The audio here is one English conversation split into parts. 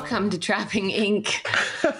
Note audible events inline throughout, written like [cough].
welcome to Trapping Inc.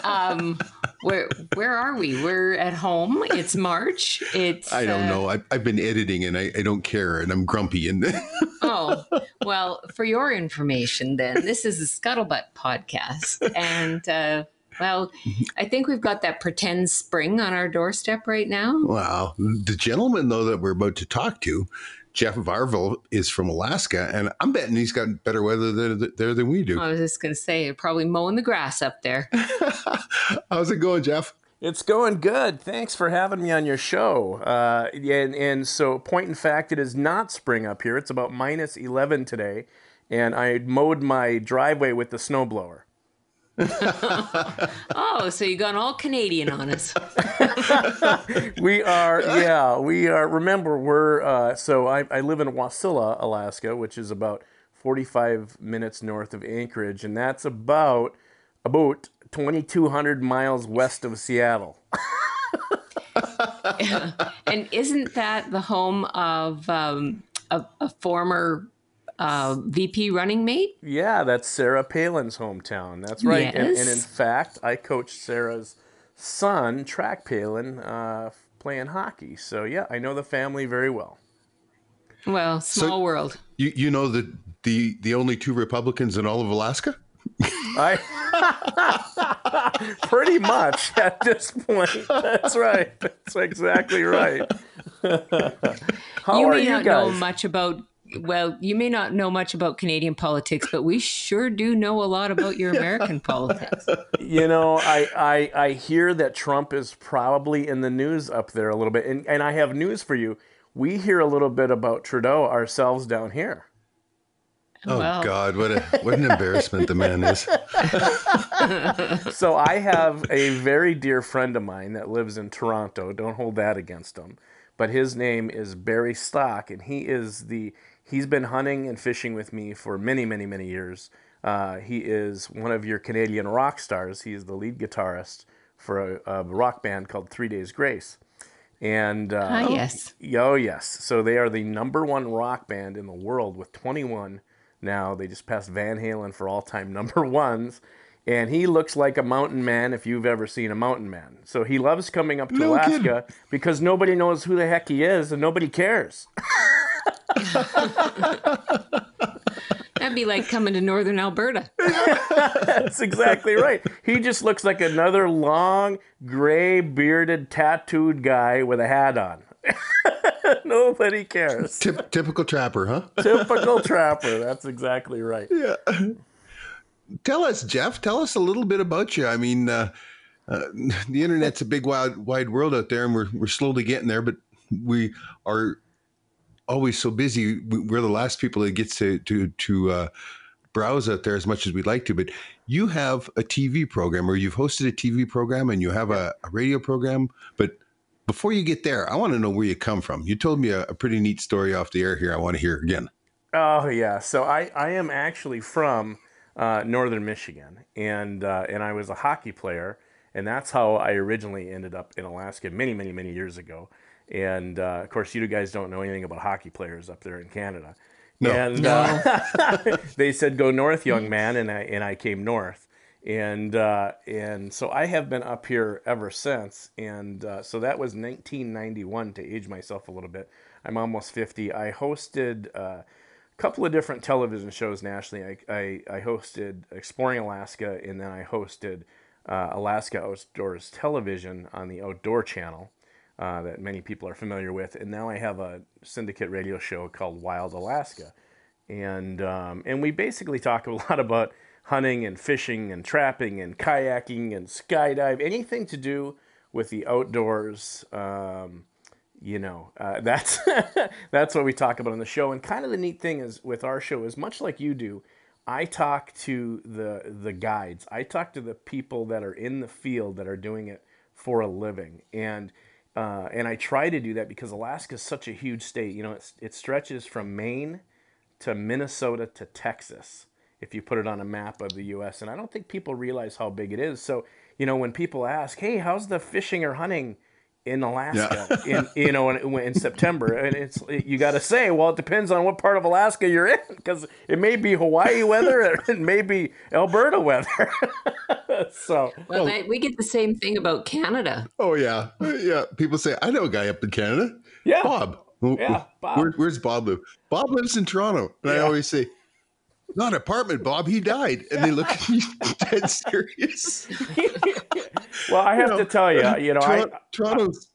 Um, where where are we? We're at home. It's March. It's I don't uh, know. I, I've been editing and I, I don't care and I'm grumpy. And [laughs] oh, well, for your information, then this is a Scuttlebutt podcast, and uh, well, I think we've got that pretend spring on our doorstep right now. wow. The gentleman, though, that we're about to talk to, Jeff Varvel, is from Alaska. And I'm betting he's got better weather there, there than we do. I was just going to say, probably mowing the grass up there. [laughs] How's it going, Jeff? It's going good. Thanks for having me on your show. Uh, and, and so, point in fact, it is not spring up here. It's about minus 11 today. And I mowed my driveway with the snowblower. [laughs] Oh, so you gone all Canadian on us? [laughs] We are, yeah, we are. Remember, we're, uh, so I, I live in Wasilla, Alaska, which is about 45 minutes north of Anchorage. And that's about, about 2,200 miles west of Seattle. [laughs] and isn't that the home of um, a, a former uh, VP running mate? Yeah, that's Sarah Palin's hometown. That's right. And, and in fact, I coached Sarah's son, Track Palin, uh, playing hockey. So yeah, I know the family very well. Well, small world. You, you know the, the, the only two Republicans in all of Alaska? [laughs] I [laughs] pretty much at this point. That's right. That's exactly right. [laughs] How you are may you not know guys? much about. Well, you may not know much about Canadian politics, but we sure do know a lot about your American [laughs] politics. You know, I, I I hear that Trump is probably in the news up there a little bit, and and I have news for you. We hear a little bit about Trudeau ourselves down here. Oh, Well. God. What, a, what an embarrassment the man is. [laughs] So I have a very dear friend of mine that lives in Toronto. Don't hold that against him. But his name is Barry Stock, and he is the he's been hunting and fishing with me for many, many, many years. Uh, he is one of your Canadian rock stars. He is the lead guitarist for a, a rock band called Three Days Grace. And uh, Ah, yes. Oh, yes. So they are the number one rock band in the world with 21 now. They just passed Van Halen for all time [laughs] number ones. And he looks like a mountain man if you've ever seen a mountain man. So he loves coming up to No Alaska kidding. because nobody knows who the heck he is and nobody cares. [laughs] That'd be like coming to northern Alberta. [laughs] That's exactly right. He just looks like another long, gray, bearded, tattooed guy with a hat on. [laughs] nobody cares. Typ- typical trapper, huh? Typical trapper. That's exactly right. Yeah. Tell us, Jeff. Tell us a little bit about you. I mean, uh, uh, the internet's a big, wide, wide world out there, and we're we're slowly getting there. But we are always so busy. We- We're the last people that gets to to to uh, browse out there as much as we'd like to. But you have a TV program, or you've hosted a TV program, and you have a, a radio program. But before you get there, I want to know where you come from. You told me a, a pretty neat story off the air here. I want to hear again. Oh yeah. So I, I am actually from uh, northern Michigan, and uh, and I was a hockey player, and that's how I originally ended up in Alaska many many many years ago. And uh, of course, you guys don't know anything about hockey players up there in Canada. No. And uh, [laughs] [laughs] they said, "Go north, young man," and I and I came north. And uh, and so I have been up here ever since. And uh, so that was 1991 to age myself a little bit. I'm almost 50. I hosted uh, a couple of different television shows nationally. I, I, I hosted Exploring Alaska, and then I hosted uh, Alaska Outdoors Television on the Outdoor Channel uh, that many people are familiar with. And now I have a syndicate radio show called Wild Alaska, and um, and we basically talk a [laughs] lot about hunting and fishing and trapping and kayaking and skydive, anything to do with the outdoors. Um, you know, uh, [laughs] that's that's what we talk about on the show. And kind of the neat thing is with our show is much like you do. I talk to the the guides. I talk to the people that are in the field that are doing it for a living, and uh, and I try to do that because Alaska is such a huge state. You know, it stretches from Maine to Minnesota to Texas. If you put it on a map of the U.S., and I don't think people realize how big it is. So you know, when people ask, "Hey, how's the fishing or hunting in Alaska [laughs] in you know in, in September. And it's you got to say well it depends on what part of Alaska you're in because it may be Hawaii weather or [laughs] it may be Alberta weather. [laughs] So well oh. they, we get the same thing about Canada. Oh yeah. Yeah people say I know a guy up in Canada. Yeah. Bob. Yeah Bob. Where, where's Bob live? Bob lives in Toronto. And yeah. I always say not apartment, Bob. He died, and they look at me [laughs] dead serious. well, I have you know, to tell you, uh, you know, Toronto, I, uh, Toronto's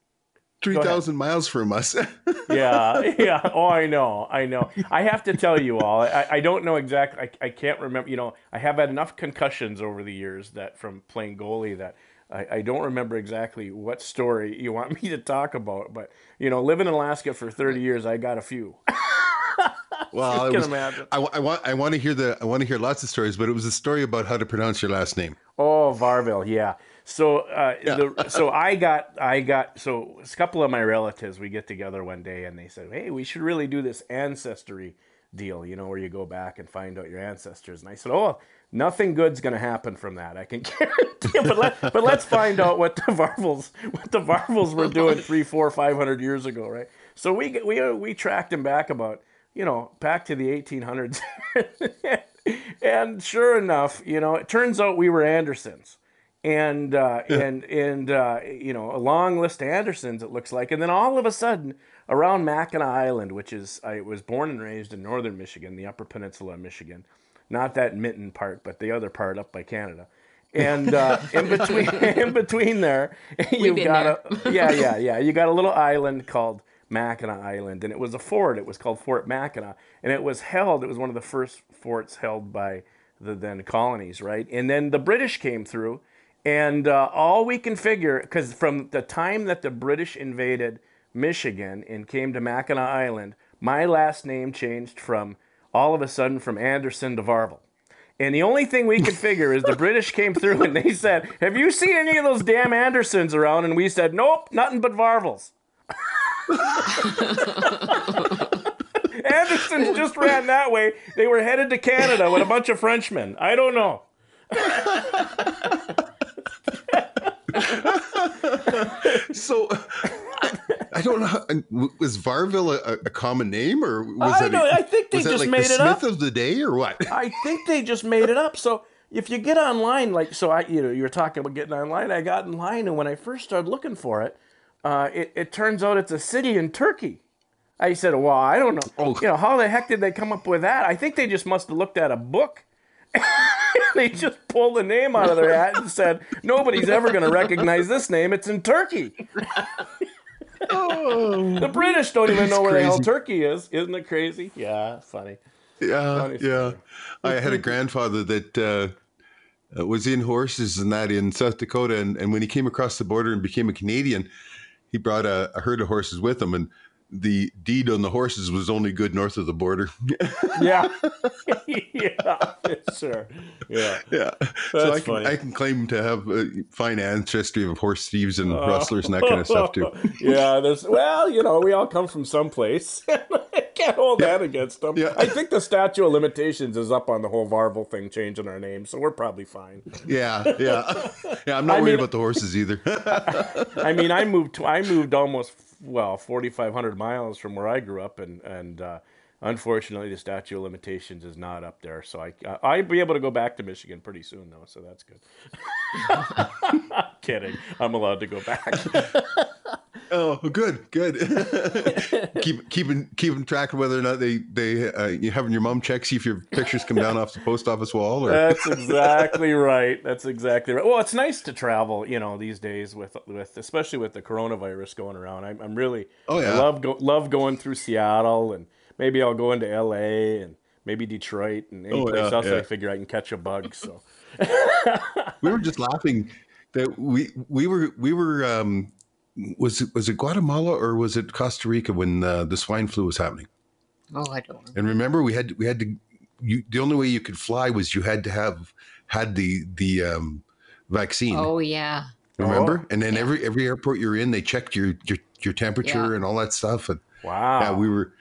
three thousand miles from us. [laughs] yeah, yeah. Oh, I know, I know. I have to tell you all. I, I don't know exactly. I, I can't remember. You know, I have had enough concussions over the years that from playing goalie that I, I, don't remember exactly what story you want me to talk about, but you know, living in Alaska for 30 years, I got a few. [laughs] [laughs] well, I, was, I, I, want I want to hear the I want to hear lots of stories, but it was a story about how to pronounce your last name. Oh, Varville, yeah. So, uh, yeah. the, so I got I got so a couple of my relatives we get together one day and they said, hey, we should really do this ancestry deal, you know, where you go back and find out your ancestors. And I said, oh, nothing good's going to happen from that. I can [laughs] guarantee. but let but let's find out what the Varvels what the Varvels were doing three, four, five hundred years ago, right? So we we we tracked him back about you know, back to the 1800s. [laughs] and sure enough, you know, it turns out we were Andersons. And uh, [laughs] and and uh, you know a long list of Andersons it looks like, and then all of a sudden around Mackinac Island, which is I was born and raised in northern Michigan, the Upper Peninsula of Michigan, not that mitten part, but the other part up by Canada. And uh, [laughs] in between in between there, you've got there. a yeah yeah yeah you got a little island called Mackinac Island, and it was a fort. It was called Fort Mackinac, and it was held. It was one of the first forts held by the then colonies, right? And then the British came through, and uh, all we can figure, because from the time that the British invaded Michigan and came to Mackinac Island, my last name changed from all of a sudden from Anderson to Varvel. And the only thing we could figure is the [laughs] British came through and they said, Have you seen any of those damn Andersons around? And we said, Nope, nothing but Varvels. Andersons just ran that way. They were headed to Canada with a bunch of Frenchmen. I don't know. so I, don't know. Was Varville a, a, common name, or was I know, I think they just like made the it Smith up. of the day, or what? [laughs] I think they just made it up. So if you get online, like so, I you know you were talking about getting online. I got in line, and when I first started looking for it, uh, it, it turns out it's a city in Turkey. I said, well, I don't know. Oh. You know, how the heck did they come up with that? I think they just must have looked at a book. [laughs] they just pulled the name out of their hat and said, nobody's ever going to recognize this name. It's in Turkey. oh, the British don't even know where crazy. the hell Turkey is. Isn't it crazy? Yeah, funny. Yeah, funny yeah. I had a grandfather that uh, was in horses and that in South Dakota, and, and when he came across the border and became a Canadian, he brought a, a herd of horses with him, and the deed on the horses was only good north of the border. [laughs] yeah, [laughs] yeah, sure, yeah, yeah. That's so I can funny. I can claim to have a fine ancestry of horse thieves and rustlers and that kind of stuff too. [laughs] yeah, there's well, you know, we all come from someplace. I can't hold yeah. that against them. Yeah. I think the statute of limitations is up on the whole Varvel thing, changing our name, so we're probably fine. Yeah, yeah, yeah. I'm not I worried mean, about the horses either. I mean, I moved. I moved almost well 4,500 miles from where I grew up, and and uh, unfortunately the statute of limitations is not up there. So I I'd be able to go back to Michigan pretty soon though, so that's good. [laughs] Kidding, I'm allowed to go back. [laughs] oh, good, good. [laughs] Keep keeping keeping track of whether or not they they uh, you having your mom check see if your pictures come down off the post office wall. Or that's exactly right. That's exactly right. Well, it's nice to travel, you know, these days with with especially with the coronavirus going around. I'm, I'm really oh yeah I love go, love going through Seattle and maybe I'll go into L.A. and maybe Detroit and any oh, place yeah, else yeah. I figure I can catch a bug. So we were just laughing that we we were we were um, was it was it Guatemala or was it Costa Rica when uh, the swine flu was happening? Oh, I don't. Remember. And remember, we had we had to. You, the only way you could fly was you had to have had the the um, vaccine. Oh yeah. Remember? Oh, and then yeah. every every airport you're in, they checked your your, your temperature yeah. and all that stuff. And wow. Yeah, we were.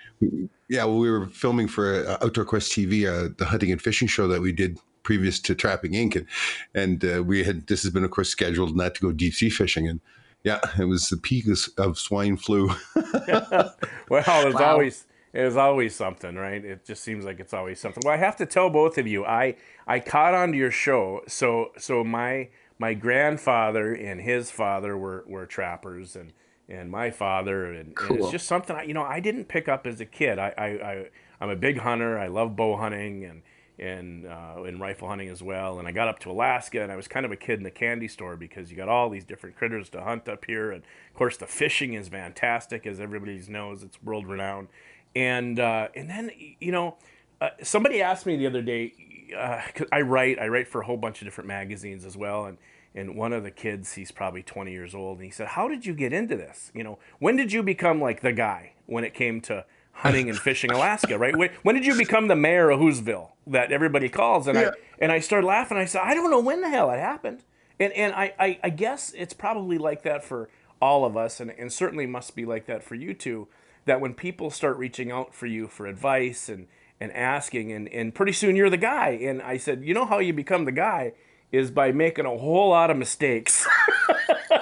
Yeah, well, we were filming for uh, Outdoor Quest TV, uh, the hunting and fishing show that we did previous to Trapping Inc. And, and uh, we had this has been of course scheduled not to go deep sea fishing and Yeah, it was the peak of, of swine flu. [laughs] well, there's wow. always there's always something, right? It just seems like it's always something. Well, I have to tell both of you, I I caught onto your show. So so my my grandfather and his father were were trappers, and and my father, and, cool. and it's just something I, you know I didn't pick up as a kid. I I, I I'm a big hunter. I love bow hunting and and uh, rifle hunting as well. And I got up to Alaska, and I was kind of a kid in the candy store because you got all these different critters to hunt up here, and of course the fishing is fantastic, as everybody knows. It's world renowned. And uh, and then you know, uh, somebody asked me the other day. Uh, I write I write for a whole bunch of different magazines as well, and and one of the kids he's probably 20 years old and he said how did you get into this you know when did you become like the guy when it came to hunting and fishing Alaska, right? When, when, did you become the mayor of Whoville that everybody calls? And yeah. I and I started laughing. I said, I don't know when the hell it happened. And and I, I, I guess it's probably like that for all of us, and, and certainly must be like that for you too. That when people start reaching out for you for advice and and asking, and, and pretty soon you're the guy. And I said, you know how you become the guy is by making a whole lot of mistakes. [laughs]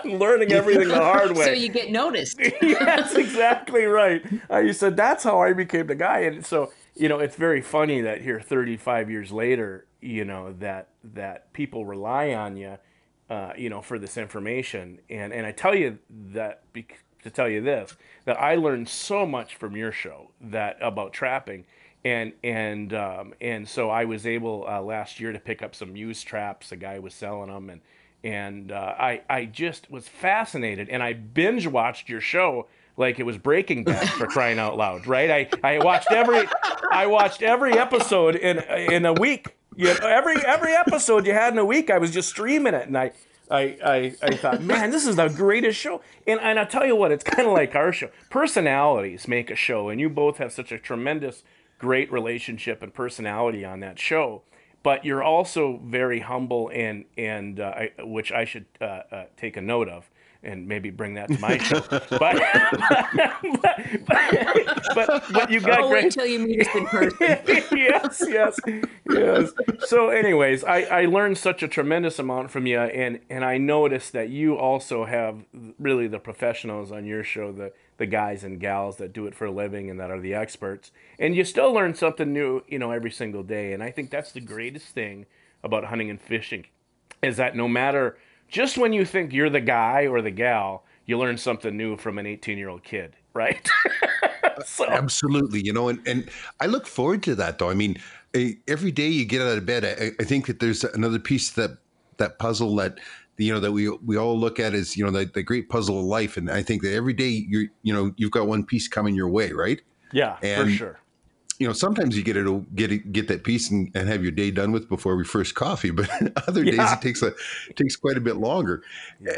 learning everything the hard [laughs] way. So you get noticed. [laughs] yes, exactly right. Uh, said that's how I became the guy, and so you know it's very funny that here 35 years later, you know that that people rely on you, uh, you know, for this information, and and I tell you that to tell you this that I learned so much from your show that about trapping and and um, and so I was able uh, last year to pick up some used traps. A guy was selling them, and and uh, I I just was fascinated, and I binge watched your show like it was Breaking [laughs] Bad for crying out loud, right? I, I watched every I watched every episode in in a week. You know, every every episode you had in a week, I was just streaming it, and I. I, I, I thought, man, this is the greatest show. And, and I'll tell you what, it's kind of like our show. Personalities make a show, and you both have such a tremendous, great relationship and personality on that show but you're also very humble and and uh, I, which I should uh, uh, take a note of and maybe bring that to my show. [laughs] but, but, [laughs] but, but, but you got oh, great. until you meet us in person. [laughs] yes, yes, yes. So, anyways, I, I learned such a tremendous amount from you, and and I noticed that you also have really the professionals on your show, the the guys and gals that do it for a living and that are the experts. And you still learn something new, you know, every single day. And I think that's the greatest thing about hunting and fishing is that no matter just when you think you're the guy or the gal, you learn something new from an 18 year old kid, right? [laughs] so. Absolutely. You know, and, and I look forward to that though. I mean, eh, every day you get out of bed, I, I think that there's another piece that that puzzle that you know that we we all look at as you know the, the great puzzle of life. And i think that every day you you know you've got one piece coming your way right? Yeah and, for sure. you know sometimes you get it get it, get that piece and, and have your day done with before we first coffee. But [laughs] other yeah. days it takes a it takes quite a bit longer.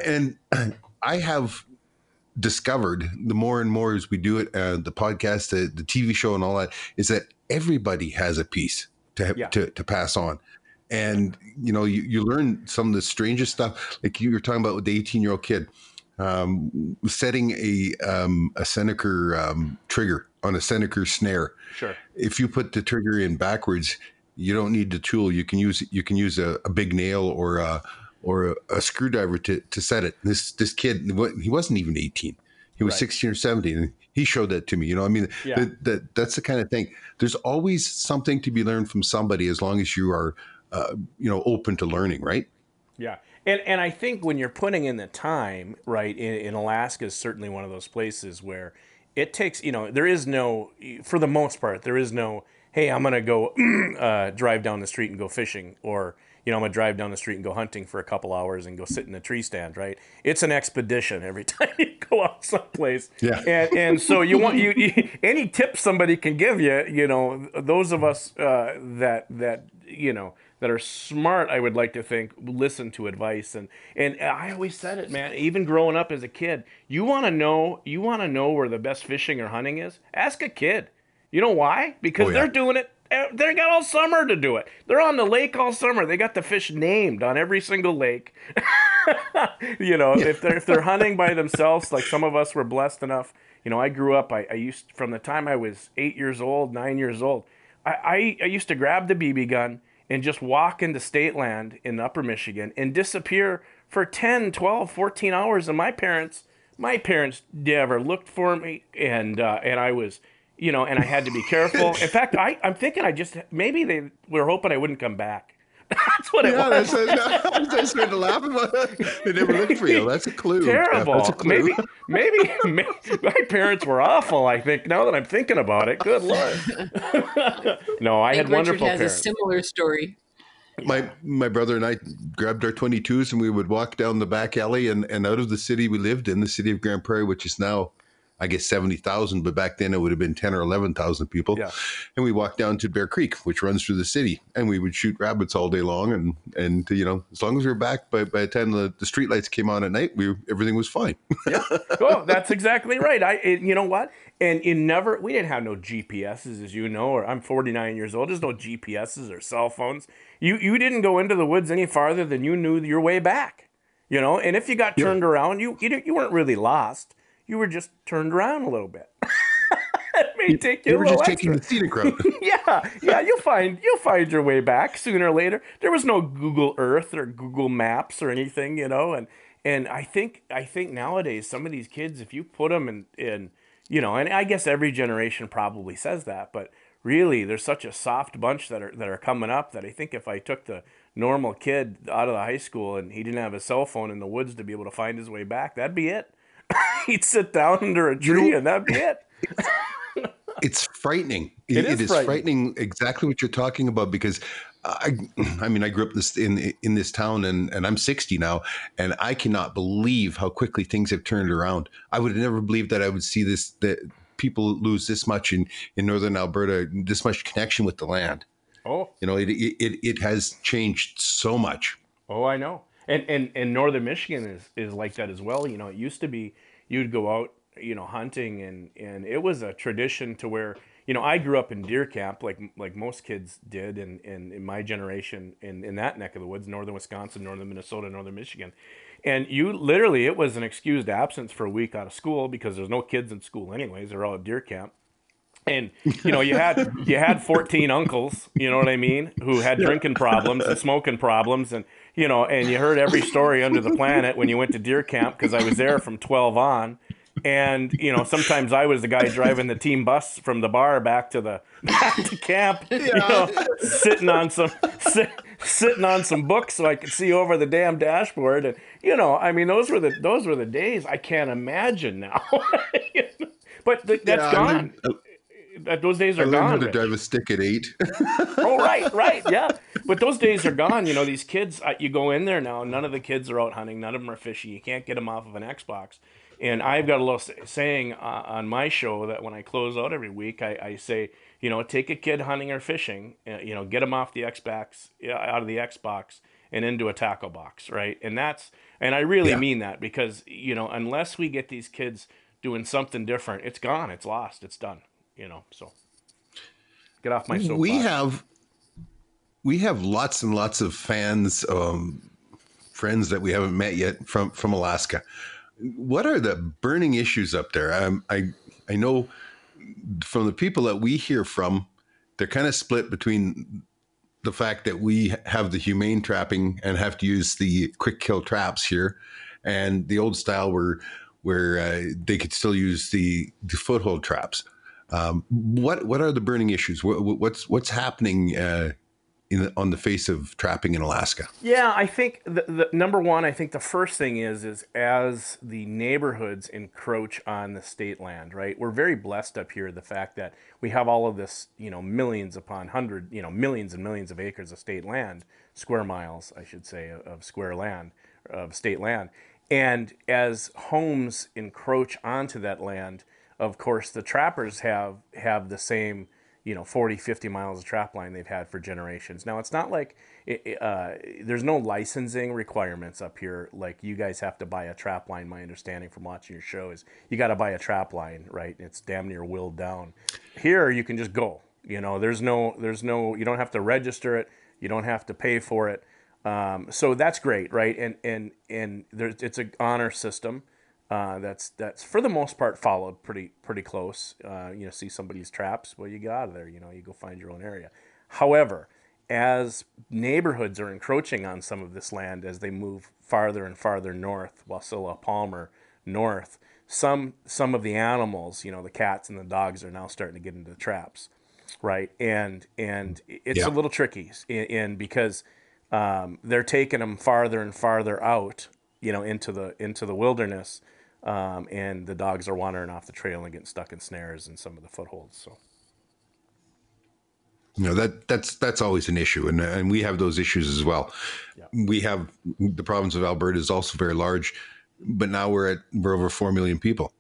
And [clears throat] i have discovered the more and more as we do it uh, the podcast the, the tv show and all that is that everybody has a piece to, yeah. to, to pass on and you know you, you learn some of the strangest stuff like you were talking about with the 18 year old kid um, setting a um, a Seneca um, trigger on a Seneca snare. Sure. If you put the trigger in backwards, you don't need the tool. You can use you can use a, a big nail or a or a, a, screwdriver to, to set it. This this kid he wasn't even 18. He was right. 16 or 17 and he showed that to me. You know, I mean, yeah. that, that that's the kind of thing. There's always something to be learned from somebody as long as you are uh, you know open to learning, right? Yeah. And, and I think when you're putting in the time, right, in, in Alaska is certainly one of those places where it takes, you know, there is no, for the most part, there is no, hey, I'm going to go [clears throat] uh, drive down the street and go fishing, or, you know, I'm going to drive down the street and go hunting for a couple hours and go sit in a tree stand, right? It's an expedition every [laughs] time you go out someplace. Yeah. And, and so you want, you, you, [laughs] any tip somebody can give you, you know, those of us uh, that, that, you know, that are smart, I would like to think, listen to advice. And and I always said it, man. Even growing up as a kid, you want to know, you want to know where the best fishing or hunting is. Ask a kid. You know why? Because oh, yeah. they're doing it. Eh, they got all summer to do it. They're on the lake all summer. They got the fish named on every single lake. [laughs] you know, if they're if they're hunting by themselves, like some of us were blessed enough. You know, I grew up. I, I used from the time I was eight years old, nine years old. I, I, I used to grab the BB gun and just walk into state land in upper Michigan and disappear for 10, 12, 14 hours. And my parents, my parents never looked for me. And, uh, and I was, you know, and I had to be careful. In [laughs] fact, I, I'm thinking I just, maybe they were hoping I wouldn't come back. That's what it Yeah, was. that's, that's, [laughs] I started to laugh about. They never looked for you. That's a clue. Terrible. That's a clue. Maybe, maybe, [laughs] maybe my parents were awful. I think now that I'm thinking about it. Good lord. [laughs] no, I, I had think Richard wonderful has parents. a similar story. my my brother and I grabbed our 22s and we would walk down the back alley and, and out of the city we lived in, the city of Grande Prairie, which is now, I guess, 70,000, but back then it would have been 10 or 11,000 people. Yeah. And we walked down to Bear Creek, which runs through the city, and we would shoot rabbits all day long. And, and you know, as long as we were back by, by the time the, the street lights came on at night, we everything was fine. [laughs] oh, that's exactly right. I, it, you know what? And it never, we didn't have no GPSs, as you know. Or I'm 49 years old. There's no GPSs or cell phones. You, you didn't go into the woods any farther than you knew your way back. You know, and if you got turned around, you, you you weren't really lost. You were just turned around a little bit. [laughs] it may take you, You a were just extra. taking the scenic route. [laughs] yeah, yeah, you'll find you'll find your way back sooner or later. There was no Google Earth or Google Maps or anything, you know, and and I think I think nowadays some of these kids, if you put them in in you know, and I guess every generation probably says that, but really there's such a soft bunch that are that are coming up that I think if I took the normal kid out of the high school and he didn't have a cell phone in the woods to be able to find his way back, that'd be it. [laughs] He'd sit down under a tree know- and that'd be it. [laughs] it's frightening. It It is is frightening. frightening. exactly what you're talking about because I, I mean, I grew up this in in this town and and I'm 60 now, and I cannot believe how quickly things have turned around. I would have never believed that I would see this that people lose this much in in northern Alberta, this much connection with the land. Oh, You know, it it it, it has changed so much. Oh, I know. And and and northern Michigan is is like that as well. You know, it used to be you'd go out, you know, hunting and and it was a tradition to where, you know, I grew up in deer camp like like most kids did and in, in my generation in in that neck of the woods, northern Wisconsin, northern Minnesota, northern Michigan. And you literally it was an excused absence for a week out of school because there's no kids in school anyways, they're all at deer camp and you know you had you had 14 uncles you know what i mean who had [laughs] drinking problems and smoking problems and you know and you heard every story under the planet when you went to deer camp because i was there from 12 on. And you know sometimes i was the guy driving the team bus from the bar back to the back to camp you know sitting on some sit, sitting on some books so i could see over the damn dashboard. And you know i mean those were the those were the days. I can't imagine now. [laughs] But th- that's Yeah, I gone. Learned- that those days are I learned how gone. to Rich. drive a stick at eight. oh, right, [laughs] right, yeah. But those days are gone. You know, these kids. uh, You go in there now. None of the kids are out hunting. None of them are fishing. You can't get them off of an Xbox. And I've got a little saying uh, on my show that when I close out every week, I, I say, you know, take a kid hunting or fishing. Uh, you know, get them off the Xbox, out of the Xbox, and into a tackle box, right? And that's, and I really Yeah. mean that because you know, unless we get these kids doing something different, it's gone. It's lost. It's done. You know, so. Get off my soapbox. we have we have lots and lots of fans um, friends that we haven't met yet from from alaska. What are the burning issues up there? Um, i i know from the people that we hear from they're kind of split between the fact that we have the humane trapping and have to use the quick kill traps here and the old style where where uh, they could still use the the foothold traps um, what what are the burning issues? What, what's what's happening uh, in on the face of trapping in Alaska? Yeah, I think the, the number one, I think the first thing is is as the neighborhoods encroach on the state land, right? We're very blessed up here the fact that we have all of this, you know, millions upon hundred, you know, millions and millions of acres of state land, square miles, I should say, of, of square land, of state land. And as homes encroach onto that land, of course, the trappers have have the same you know 40 50 miles of trap line they've had for generations. Now it's not like it, uh, there's no licensing requirements up here. Like you guys have to buy a trap line. My understanding from watching your show is you got to buy a trap line right? It's damn near willed down. Here you can just go you know? There's no there's no you don't have to register it. You don't have to pay for it. Um, so that's great right? And and and there's it's an honor system uh, that's that's for the most part followed pretty pretty close. Uh, you know, see somebody's traps, well, you get out of there. You know, you go find your own area. However, as neighborhoods are encroaching on some of this land as they move farther and farther north, Wasilla, Palmer, north, some some of the animals, you know, the cats and the dogs are now starting to get into the traps, right? And and it's Yeah. a little tricky, in, in because um, they're taking them farther and farther out, you know, into the into the wilderness, um, and the dogs are wandering off the trail and getting stuck in snares and some of the footholds. So You know that that's that's always an issue, and and we have those issues as well. We have the province of Alberta is also very large, but now we're at we're over four million people.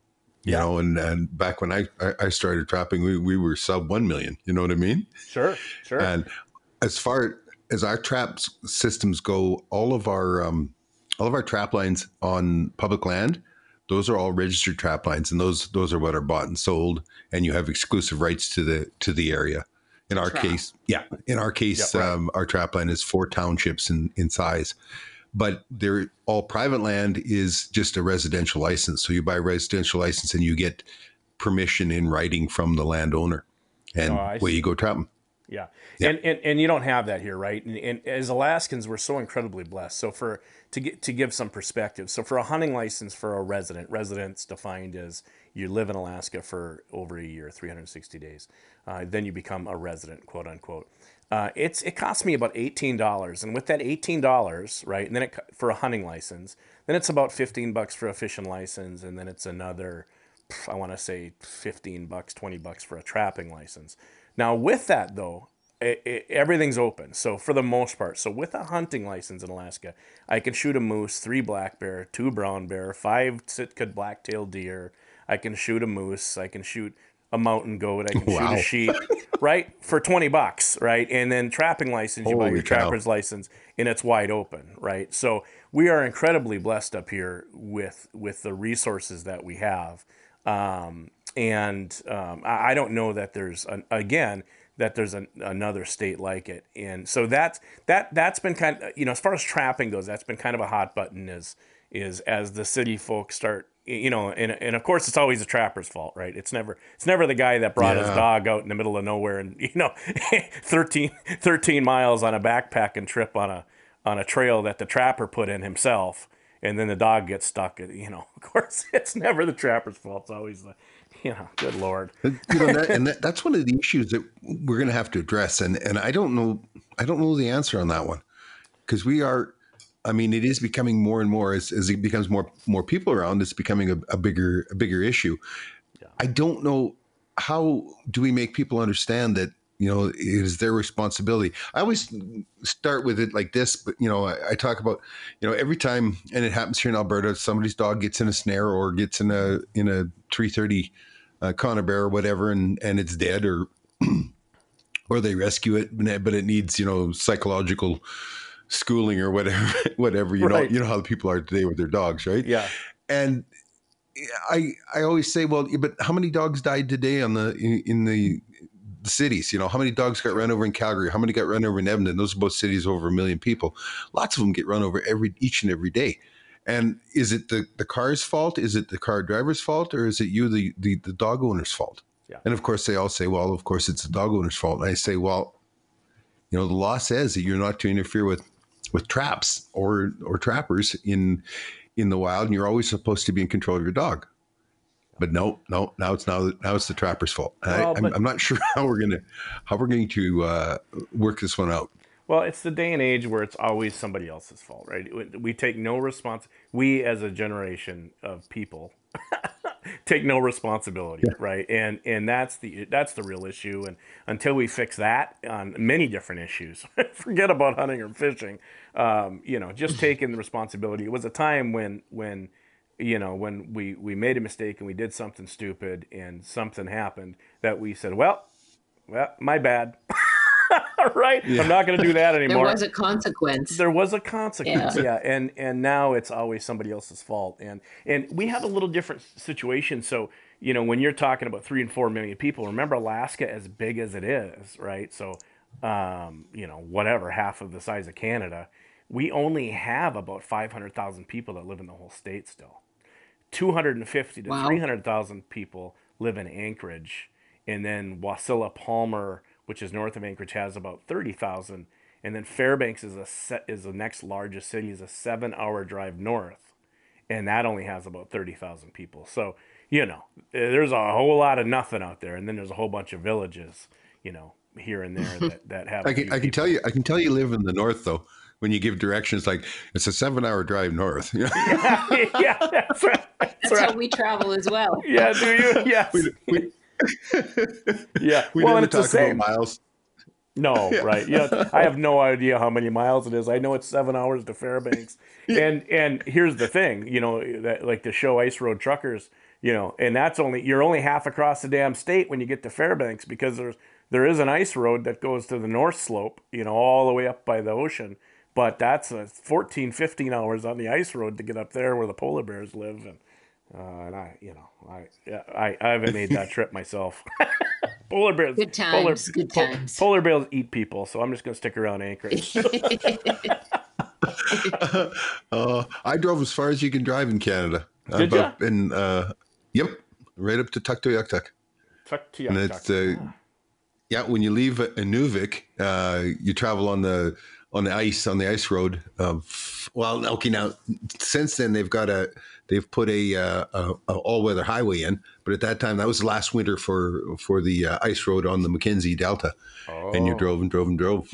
You Yeah. know, and and back when I I started trapping, we we were sub one million. You know what I mean? sure, sure, And as far as our trap systems go, all of our um, all of our trap lines on public land, those are all registered trap lines, and those those are what are bought and sold, and you have exclusive rights to the to the area. In our Trap. case, yeah, in our case, Yeah, right. um, our trap line is four townships in in size, but they're all private land is just a residential license. So you buy a residential license and you get permission in writing from the landowner, and Oh, see. you go trapping. Yeah. Yeah. And, and and you don't have that here, right? And, and as Alaskans, we're so incredibly blessed. So for to get to give some perspective, so for a hunting license for a resident, residents defined as you live in Alaska for over a year, 360 days, uh, then you become a resident, quote unquote. Uh, it's it costs me about eighteen dollars, and with that eighteen dollars, right, and then it for a hunting license, then it's about fifteen bucks for a fishing license, and then it's another I want to say 15 bucks, 20 bucks for a trapping license. Now, with that though, it, it, everything's open. So for the most part, so with a hunting license in Alaska, I can shoot a moose, three black bear, two brown bear, five Sitka black-tailed deer. I can shoot a moose. I can shoot a mountain goat. I can shoot a sheep, right? For 20 bucks, right? And then trapping license, you buy your cow. trapper's license and it's wide open, right? So we are incredibly blessed up here with with the resources that we have. Um, and um, I, I don't know that there's an, again that there's an, another state like it, and so that's that that's been kind of you know as far as trapping goes, that's been kind of a hot button is is as the city folks start you know and, and of course it's always the trapper's fault right? It's never it's never the guy that brought his dog out in the middle of nowhere and [laughs] you know [laughs] 13, 13 miles on a backpacking trip on a on a trail that the trapper put in himself and then the dog gets stuck you know [laughs] of course it's never the trapper's fault. It's always the [laughs] you know good lord you know, that, and that, that's one of the issues that we're going to have to address. And and I don't know, I don't know the answer on that one because we are. I mean, it is becoming more and more as, as it becomes more more people around. It's becoming a, a bigger a bigger issue. I don't know how do we make people understand that you know it is their responsibility. I always start with it like this, but you know, I, I talk about you know every time, and it happens here in Alberta, somebody's dog gets in a snare or gets in a in a three thirty uh, conibear or whatever, and and it's dead, or [clears throat] or they rescue it, but it- needs you know psychological schooling or whatever, [laughs] whatever you Right. know, you know how the people are today with their dogs, right? yeah And I I always say, well, but how many dogs died today on the in, in the the cities? You know, how many dogs got run over in Calgary? How many got run over in Edmonton? Those are both cities over a million people. Lots of them get run over every each and every day. And is it the, the car's fault? Is it the car driver's fault, or is it you, the the, the dog owner's fault? Yeah. And of course, they all say, well, of course, it's the dog owner's fault. And I say, well, you know, the law says that you're not to interfere with with traps or or trappers in in the wild, and you're always supposed to be in control of your dog. But no, no, now it's now now it's the trapper's fault. Well, I, I'm not [laughs] sure how we're gonna how we're going to uh, work this one out. Well, it's the day and age where it's always somebody else's fault, right? We- take no response. We, as a generation of people, [laughs] take no responsibility, right? And and that's the that's the real issue. And until we fix that on many different issues, [laughs] forget about hunting or fishing. Um, you know, just [laughs] taking the responsibility. It was a time when when you know when we we made a mistake and we did something stupid and something happened that we said, well, well, my bad. [laughs] right? I'm not going to do that [laughs] anymore. There was a consequence. there was a consequence, yeah. And and now it's always somebody else's fault. And and we have a little different situation. So you know, when you're talking about three and four million people, remember Alaska as big as it is, right? So um, you know, whatever, half of the size of Canada. We only have about 500,000 people that live in the whole state still. 250 to Wow. 300,000 people live in Anchorage, and then Wasilla, Palmer, which is north of Anchorage, has about thirty thousand, and then Fairbanks is a set, is the next largest city, is a seven hour drive north, and that only has about thirty thousand people. So you know, eh, there's a whole lot of nothing out there, and then there's a whole bunch of villages, you know, here and there that, [laughs] that have. I can I can tell you I can tell you live in the north though. When you give directions, like it's a seven-hour drive north. yeah, [laughs] [laughs] yeah, that's right. That's, that's right. how we travel as well. Yeah, do you? Yes. We, we, [laughs] yeah. We well, never talk about miles. No, [laughs] yeah. right. Yeah, I have no idea how many miles it is. I know it's seven hours to Fairbanks. [laughs] and and here's the thing, you know, that like the show Ice Road Truckers, you know, and that's only you're only half across the damn state when you get to Fairbanks because there's there is an ice road that goes to the north slope, you know, all the way up by the ocean. But that's a 14, 15 hours on the ice road to get up there where the polar bears live. And, uh, and I, you know, I, I, I haven't made that trip myself. [laughs] polar bears, good times, polar, good times. Polar bears eat people, so I'm just gonna stick around Anchorage. [laughs] [laughs] uh, I drove as far as you can drive in Canada. Did you? In, uh, yep, right up to Tuktoyaktuk. Tuktoyaktuk. And it's uh, yeah, when you leave Inuvik, uh, you travel on the on the ice on the ice road. Of, well, okay, now since then they've got a they've put a, uh, a, a all weather highway in, but at that time that was the last winter for for the uh, ice road on the Mackenzie Delta, oh. and you drove and drove and drove.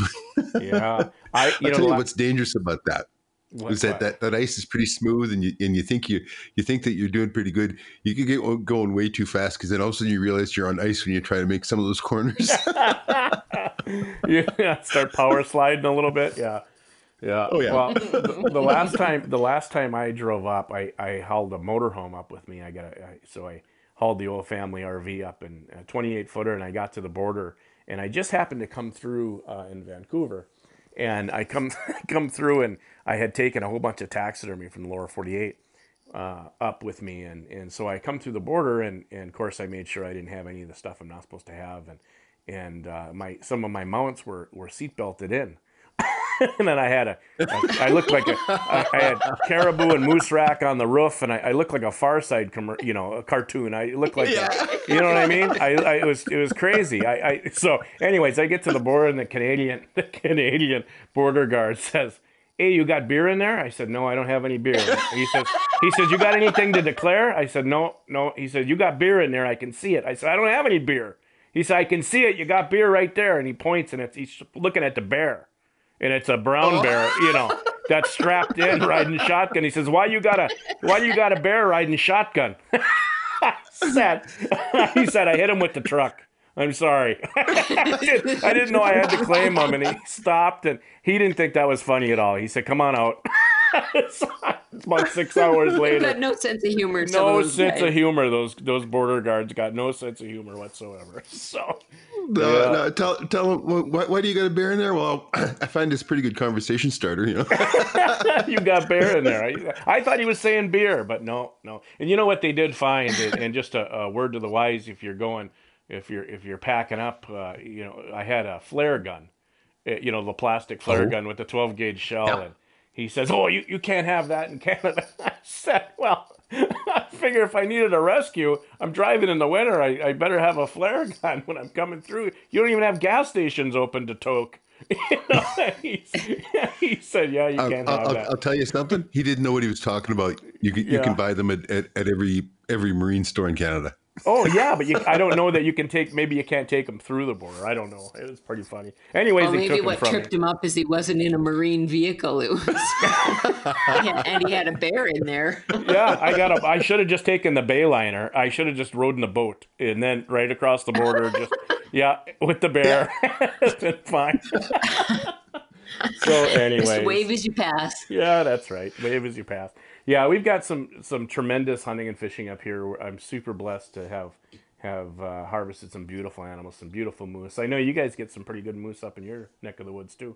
yeah, [laughs] I you I'll know, tell you what's dangerous about that. What, is that, that that ice is pretty smooth and you and you think you you think that you're doing pretty good. You could get going way too fast because then all of a sudden you realize you're on ice when you try to make some of those corners. [laughs] Yeah start power sliding a little bit. Yeah yeah oh yeah. well [laughs] the, the, last time the last time i drove up i i hauled a motorhome up with me. I got a, I, so i hauled the old family rv up in a 28 footer and i got to the border and i just happened to come through uh, in vancouver and I come [laughs] come through and I had taken a whole bunch of taxidermy from the lower 48 uh, up with me and and so I come through the border and and of course I made sure I didn't have any of the stuff I'm not supposed to have and and uh, my some of my mounts were were seat belted in [laughs] and then I had a, I looked like a, I, I had caribou and moose rack on the roof, and I, I looked like a Far Side, com- you know, a cartoon. I looked like, yeah. a, you know what I mean? I, I it was it was crazy. I, I so, anyways, I get to the border, and the Canadian [laughs] the Canadian border guard says, "Hey, you got beer in there?" I said, "No, I don't have any beer." He says, "He says you got anything to declare?" I said, "No, no." He said, "You got beer in there? I can see it." I said, "I don't have any beer." He said, "I can see it. You got beer right there." And he points, and it's he's looking at the bear and it's a brown oh. bear, you know, that's strapped in [laughs] riding shotgun. He says, "Why you got a Why you got a bear riding shotgun?" [laughs] said [laughs] he said, "I hit him with the truck." I'm sorry. I, didn't, I didn't know I had to claim him, and he stopped, and he didn't think that was funny at all. He said, "Come on out." [laughs] it's about six hours [laughs] later. Got no sense of humor. No sense guys. of humor. Those those border guards got no sense of humor whatsoever. [laughs] So no, yeah. no, tell tell them why, why, do you got a bear in there? Well, [clears throat] I find this pretty good conversation starter. You know, you got bear in there. I, I, thought he was saying beer, but no, no. And you know what they did find, and just a, a word to the wise: if you're going, if you're if you're packing up, uh, you know, I had a flare gun, eh, you know, the plastic flare oh. gun with the 12 gauge shell, yeah. and he says, "Oh, you, you can't have that in Canada." [laughs] I said, "Well, [laughs] I figure if I needed a rescue, I'm driving in the winter. I, I better have a flare gun [laughs] when I'm coming through. You don't even have gas stations open to toke." You know, he, he said, "Yeah, you can't I'll, have I'll, that." I'll tell you something. He didn't know what he was talking about. You can, yeah. you can buy them at, at, at every every marine store in Canada. [laughs] Oh yeah, but you, I don't know that you can take. Maybe you can't take him through the border. I don't know. It was pretty funny. Anyways, well, maybe what tripped me. him up is he wasn't in a marine vehicle. It was, [laughs] and he had a bear in there. [laughs] yeah, I got a. I should have just taken the Bayliner. I should have just rode in the boat and then right across the border. Just yeah, with the bear. it's been fine. so anyway, wave as you pass. Yeah, that's right. Wave as you pass yeah, we've got some some tremendous hunting and fishing up here. I'm super blessed to have have uh, harvested some beautiful animals, some beautiful moose. I know you guys get some pretty good moose up in your neck of the woods too.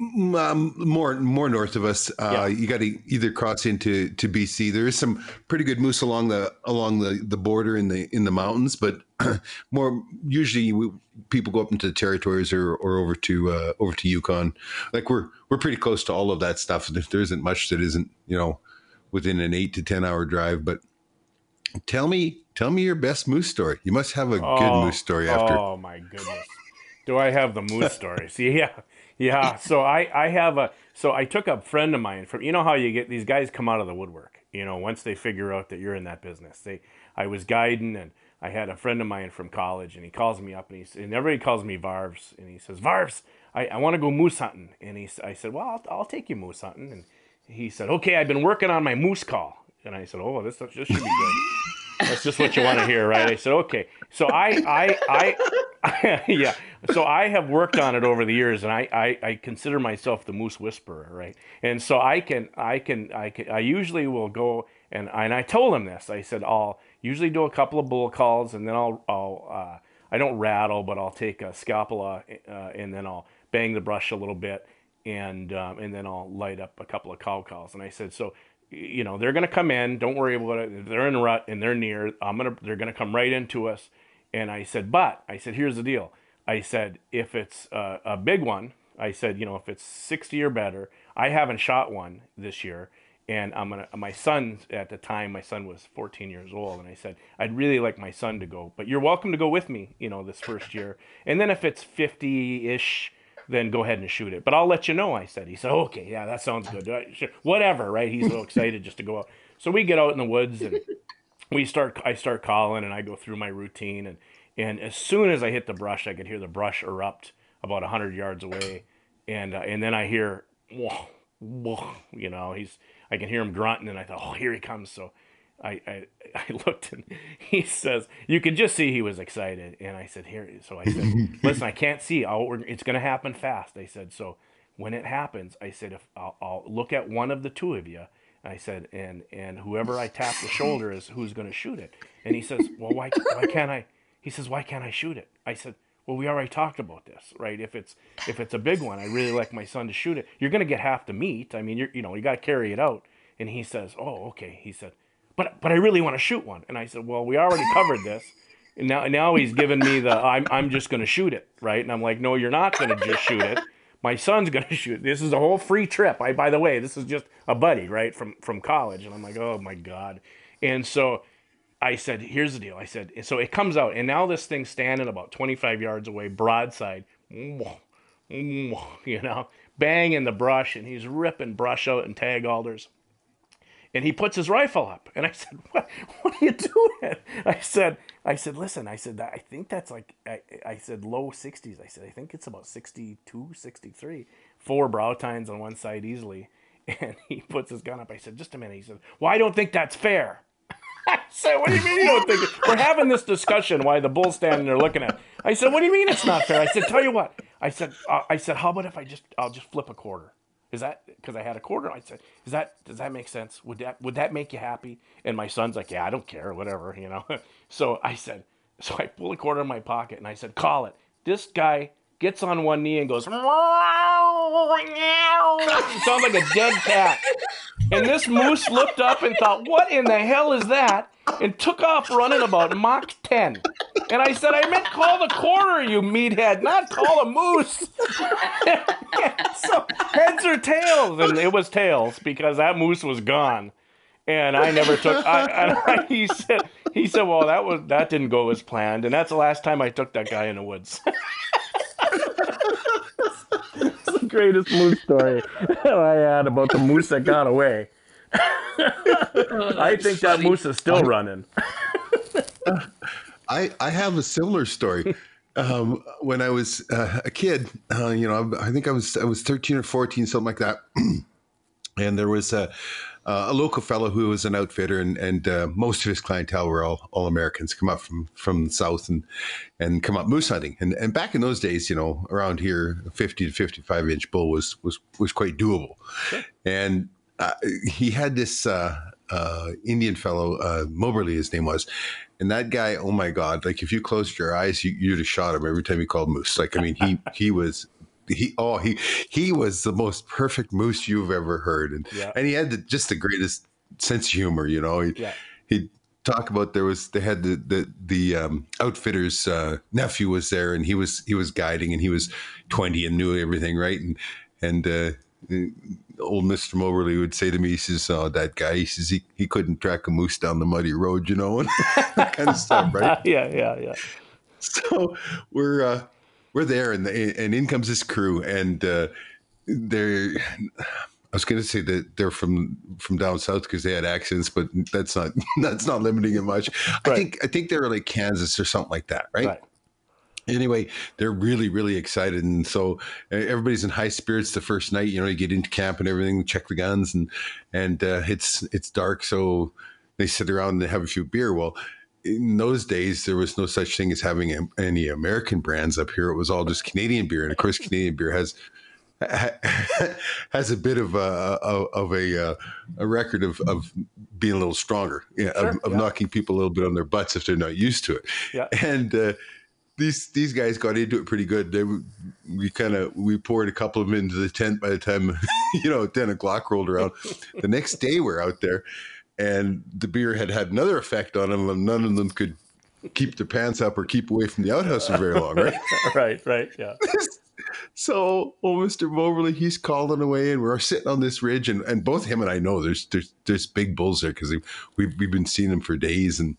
Um, more more north of us, uh, yeah. you got to either cross into to BC. There is some pretty good moose along the along the, the border in the in the mountains, but [clears throat] more usually we, people go up into the territories or, or over to uh, over to Yukon. Like we're we're pretty close to all of that stuff. There isn't much that isn't you know within an eight to ten hour drive. But tell me Tell me your best moose story. You must have a oh, good moose story after. Oh my goodness. Do I have the moose stories? [laughs] Yeah. Yeah. [laughs] So I, I have a so I took a friend of mine from you know how you get these guys come out of the woodwork, you know, once they figure out that you're in that business. They I was guiding and I had a friend of mine from college and he calls me up and he and everybody calls me Varves and he says, Varves, I, I want to go moose hunting. And he I said, Well, I'll, I'll take you moose hunting. And he said, Okay, I've been working on my moose call. And I said, Oh, this, this should be good. [laughs] That's just what you want to hear, right? I said, okay. So I, I, I, [laughs] yeah. So I have worked on it over the years, and I, I, I consider myself the moose whisperer, right? And so I can, I can, I can, I usually will go and and I told him this. I said I'll usually do a couple of bull calls, and then I'll, I'll, uh, I don't rattle, but I'll take a scapula, uh, and then I'll bang the brush a little bit, and um, and then I'll light up a couple of cow calls. And I said so you know they're going to come in don't worry about it they're in rut and they're near i'm going to they're going to come right into us. And i said but i said here's the deal. I said if it's a, a big one i said you know if it's 60 or better i haven't shot one this year. And i'm going to my son at the time my son was 14 years old. And i said i'd really like my son to go but you're welcome to go with me you know this first year. And then if it's 50ish then go ahead and shoot it. But I'll let you know. I said. He said, okay, yeah, that sounds good. Sure. Whatever, right? He's so [laughs] excited just to go out. So we get out in the woods and we start. I start calling and I go through my routine and and as soon as I hit the brush, I could hear the brush erupt about hundred yards away, and uh, and then I hear, whoa, whoa, you know, he's. I can hear him grunting, and I thought, oh, here he comes. So I, I, [laughs] I looked and he says, you could just see he was excited. And I said, here. So I said, [laughs] listen, I can't see. I'll, it's going to happen fast. I said, so when it happens, I said, if I'll, I'll look at one of the two of you. I said, and, and whoever I tap the shoulder is who's going to shoot it. And he says, well, why, why can't I? He says, why can't I shoot it? I said, well, we already talked about this, right? If it's, if it's a big one, I really like my son to shoot it. You're going to get half the meat. I mean, you're, you know, you got to carry it out. And he says, oh, okay. He said, but but I really want to shoot one. And I said, well, we already covered this. And now now he's giving me the I'm I'm just going to shoot it, right? And I'm like, no, you're not going to just shoot it. My son's going [laughs] to shoot. This is a whole free trip. I by the way, this is just a buddy, right, from from college. And I'm like, oh my god. And so I said, here's the deal. I said, so it comes out, and now this thing's standing about 25 yards away, broadside, [laughs] you know, banging the brush, and he's ripping brush out and tag alders and he puts his rifle up and i said what, what are you doing i said i said listen i said i think that's like I, I said low 60s i said i think it's about 62 63 four brow tines on one side easily and he puts his gun up i said just a minute he said well i don't think that's fair I said, "What do you mean you don't think?" It? We're having this discussion while the bull's standing there looking at. I said, "What do you mean it's not fair?" I said, "Tell you what." I said, uh, "I said, how about if I just I'll just flip a quarter." Is that because I had a quarter? I said, "Is that does that make sense? Would that would that make you happy?" And my son's like, "Yeah, I don't care, whatever, you know." [laughs] so I said, so I pull a quarter in my pocket and I said, "Call it." This guy gets on one knee and goes, [laughs] sounds like a dead cat. And this moose looked up and thought, "What in the hell is that?" and took off running about Mach 10. And I said, I meant call the quarter, you meathead, not call a moose. [laughs] so heads or tails? And it was tails because that moose was gone. And I never took. I, I, he said, "He said, well, that was that didn't go as planned, and that's the last time I took that guy in the woods." [laughs] it's the greatest moose story [laughs] I had about the moose that got away. [laughs] I think that moose is still running. I I have a similar story. Um, when I was uh, a kid, uh, you know, I, I, think I was I was thirteen or fourteen, something like that. [clears throat] and there was a, a local fellow who was an outfitter, and and uh, most of his clientele were all all Americans, come up from from the south and and come up moose hunting. And and back in those days, you know, around here, fifty to fifty five inch bull was was was quite doable. Sure. And uh, he had this uh, uh, Indian fellow, uh, Moberly, his name was, and that guy, oh my god! Like if you closed your eyes, you, you'd have shot him every time he called moose. Like I mean, he he was he oh he he was the most perfect moose you've ever heard, and yeah. and he had the, just the greatest sense of humor. You know, he yeah. he talk about there was they had the the the um, outfitter's uh, nephew was there, and he was he was guiding, and he was twenty and knew everything, right? And and uh, old Mister Moberly would say to me, he says, "Oh, that guy," he says, "he, he couldn't track a moose down the muddy road, you know, and [laughs] that kind of stuff, right?" [laughs] yeah, yeah, yeah. So we're uh, we're there, and and in comes this crew, and uh, they're. I was going to say that they're from from down south because they had accents, but that's not [laughs] that's not limiting it much. Right. I think I think they're like Kansas or something like that, right? right? Anyway, they're really really excited, and so everybody's in high spirits the first night. You know, you get into camp and everything, check the guns, and and uh, it's it's dark, so they sit around and have a few beer. Well, in those days, there was no such thing as having any American brands up here. It was all just Canadian beer, and of course, Canadian beer has [laughs] has a bit of a of a, uh, a record of, of being a little stronger, sure, of, of yeah. knocking people a little bit on their butts if they're not used to it. Yeah. And uh, these these guys got into it pretty good. They we kind of we poured a couple of them into the tent by the time [laughs] you know ten o'clock rolled around. the next day we're out there, and the beer had had another effect on them, and none of them could keep their pants up or keep away from the outhouse for very long, right? [laughs] right, right, yeah. [laughs] so oh Mr. Moberly, he's calling away and we're sitting on this ridge and, and both him and I know there's there's there's big bulls there because we've we've been seeing them for days and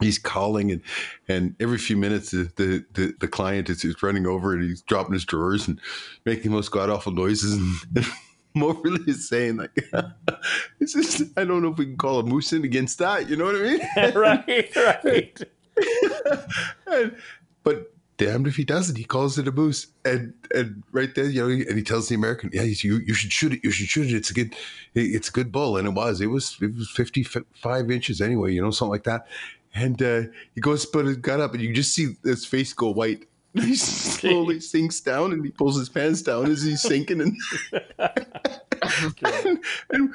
he's calling and and every few minutes the the, the, the client is, is running over and he's dropping his drawers and making the most god awful noises and, and [laughs] Moberly [laughs] is saying like it's just I don't know if we can call a moose in against that, you know what I mean? [laughs] right, right. and, but damned if he doesn't. He calls it a moose, and and right there, you know, and he tells the American, "Yeah, you you should shoot it. You should shoot it. It's a good, it's a good bull." And it was, it was, it was fifty five inches anyway, you know, something like that. And uh, he goes, but it got up, and you just see his face go white. [laughs] He slowly sinks down, and he pulls his pants down as he's sinking, and [laughs] and, [laughs] and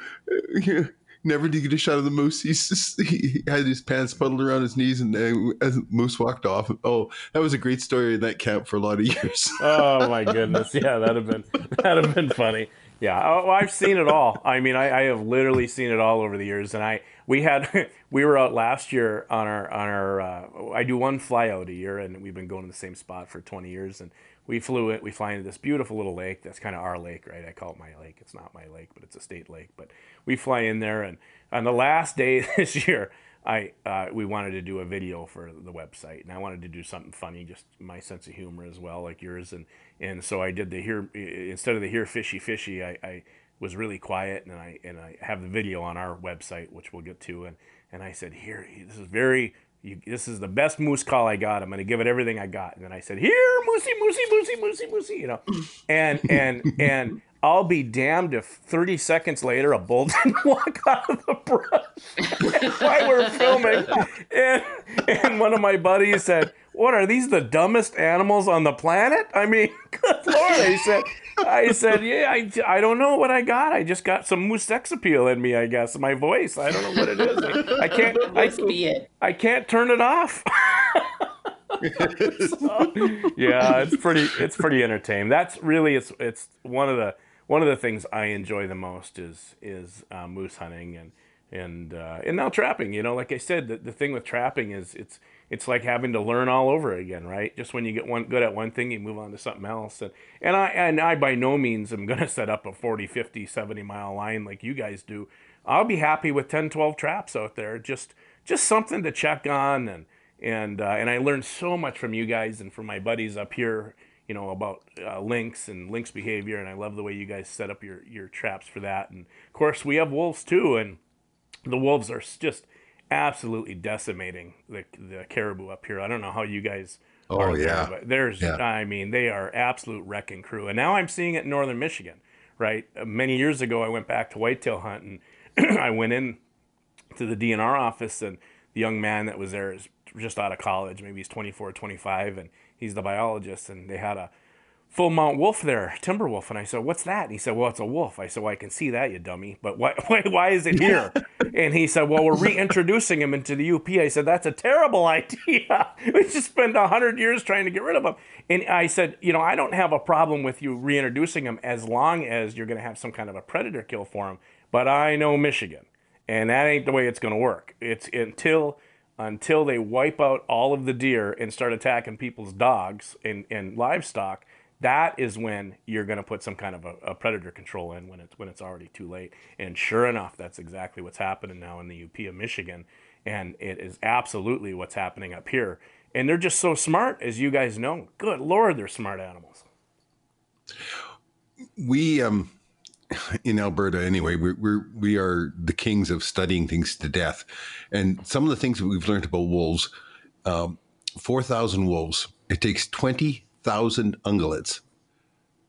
uh, never did get a shot of the moose. He's just, he had his pants puddled around his knees, and uh, as moose walked off. Oh, that was a great story in that camp for a lot of years. oh my goodness, yeah, that'd have been that'd have been funny. Yeah, oh, I've seen it all. I mean, I, I, have literally seen it all over the years, and I we had [laughs] we were out last year on our on our. Uh, I do one fly out a year, and we've been going to the same spot for twenty years, and we flew it. We fly into this beautiful little lake. That's kind of our lake, right? I call it my lake. It's not my lake, but it's a state lake. But we fly in there, and on the last day [laughs] this year, I uh, we wanted to do a video for the website, and I wanted to do something funny, just my sense of humor as well, like yours. And and so I did the here instead of the here fishy fishy, I, I was really quiet, and I and I have the video on our website, which we'll get to, and and I said here, this is very you, this is the best moose call I got. I'm to give it everything I got. And then I said, here, moosey, moosey, moosey, moosey, moosey, you know, and, and, and I'll be damned if 30 seconds later a bull didn't [laughs] walk out of the brush [laughs] while we're filming. And, and one of my buddies said, what are these the dumbest animals on the planet? I mean, [laughs] good lord! I said, I said, yeah, I, I don't know what I got. I just got some moose sex appeal in me, I guess. My voice, I don't know what it is. I, can't. I. I can't turn it off. [laughs] so, yeah, it's pretty. It's pretty entertaining. That's really it's it's one of the one of the things I enjoy the most is is uh, moose hunting and and uh, and now trapping. You know, like I said, the, the thing with trapping is it's it's like having to learn all over again, right? Just when you get one good at one thing, you move on to something else. And and I and I by no means am going to set up a 40, 50, 70 mile line like you guys do. I'll be happy with 10, 12 traps out there. Just just something to check on and and uh, and I learned so much from you guys and from my buddies up here, you know, about uh, lynx and lynx behavior. And I love the way you guys set up your your traps for that. And of course, we have wolves too, and the wolves are just absolutely decimating the the caribou up here. I don't know how you guys oh, are yeah. there, but there's yeah. I mean they are absolute wrecking crew. And now I'm seeing it in northern Michigan. Right, uh, many years ago I went back to whitetail hunt and [clears throat] I went in to the DNR office and the young man that was there is just out of college, maybe he's 24, 25, and he's the biologist. And they had a full mount wolf there, timber wolf. And I said, what's that? And he said, well, it's a wolf. I said, well, I can see that, you dummy. But why, [laughs] why, why is it here? [laughs] and he said, well, we're reintroducing him into the UP. I said, that's a terrible [laughs] idea. we just spent a hundred years trying to get rid of him. And I said, you know, I don't have a problem with you reintroducing him as long as you're going to have some kind of a predator kill for him. But I know Michigan, and that ain't the way it's going to work. It's until until they wipe out all of the deer and start attacking people's dogs and, and livestock that is when you're going to put some kind of a, a, predator control in when it's when it's already too late. And sure enough, that's exactly what's happening now in the UP of Michigan, and it is absolutely what's happening up here. And they're just so smart, as you guys know. Good lord, they're smart animals. We um in Alberta anyway, we're, we're we are the kings of studying things to death, and some of the things that we've learned about wolves. Um, Four thousand wolves. It takes twenty thousand ungulates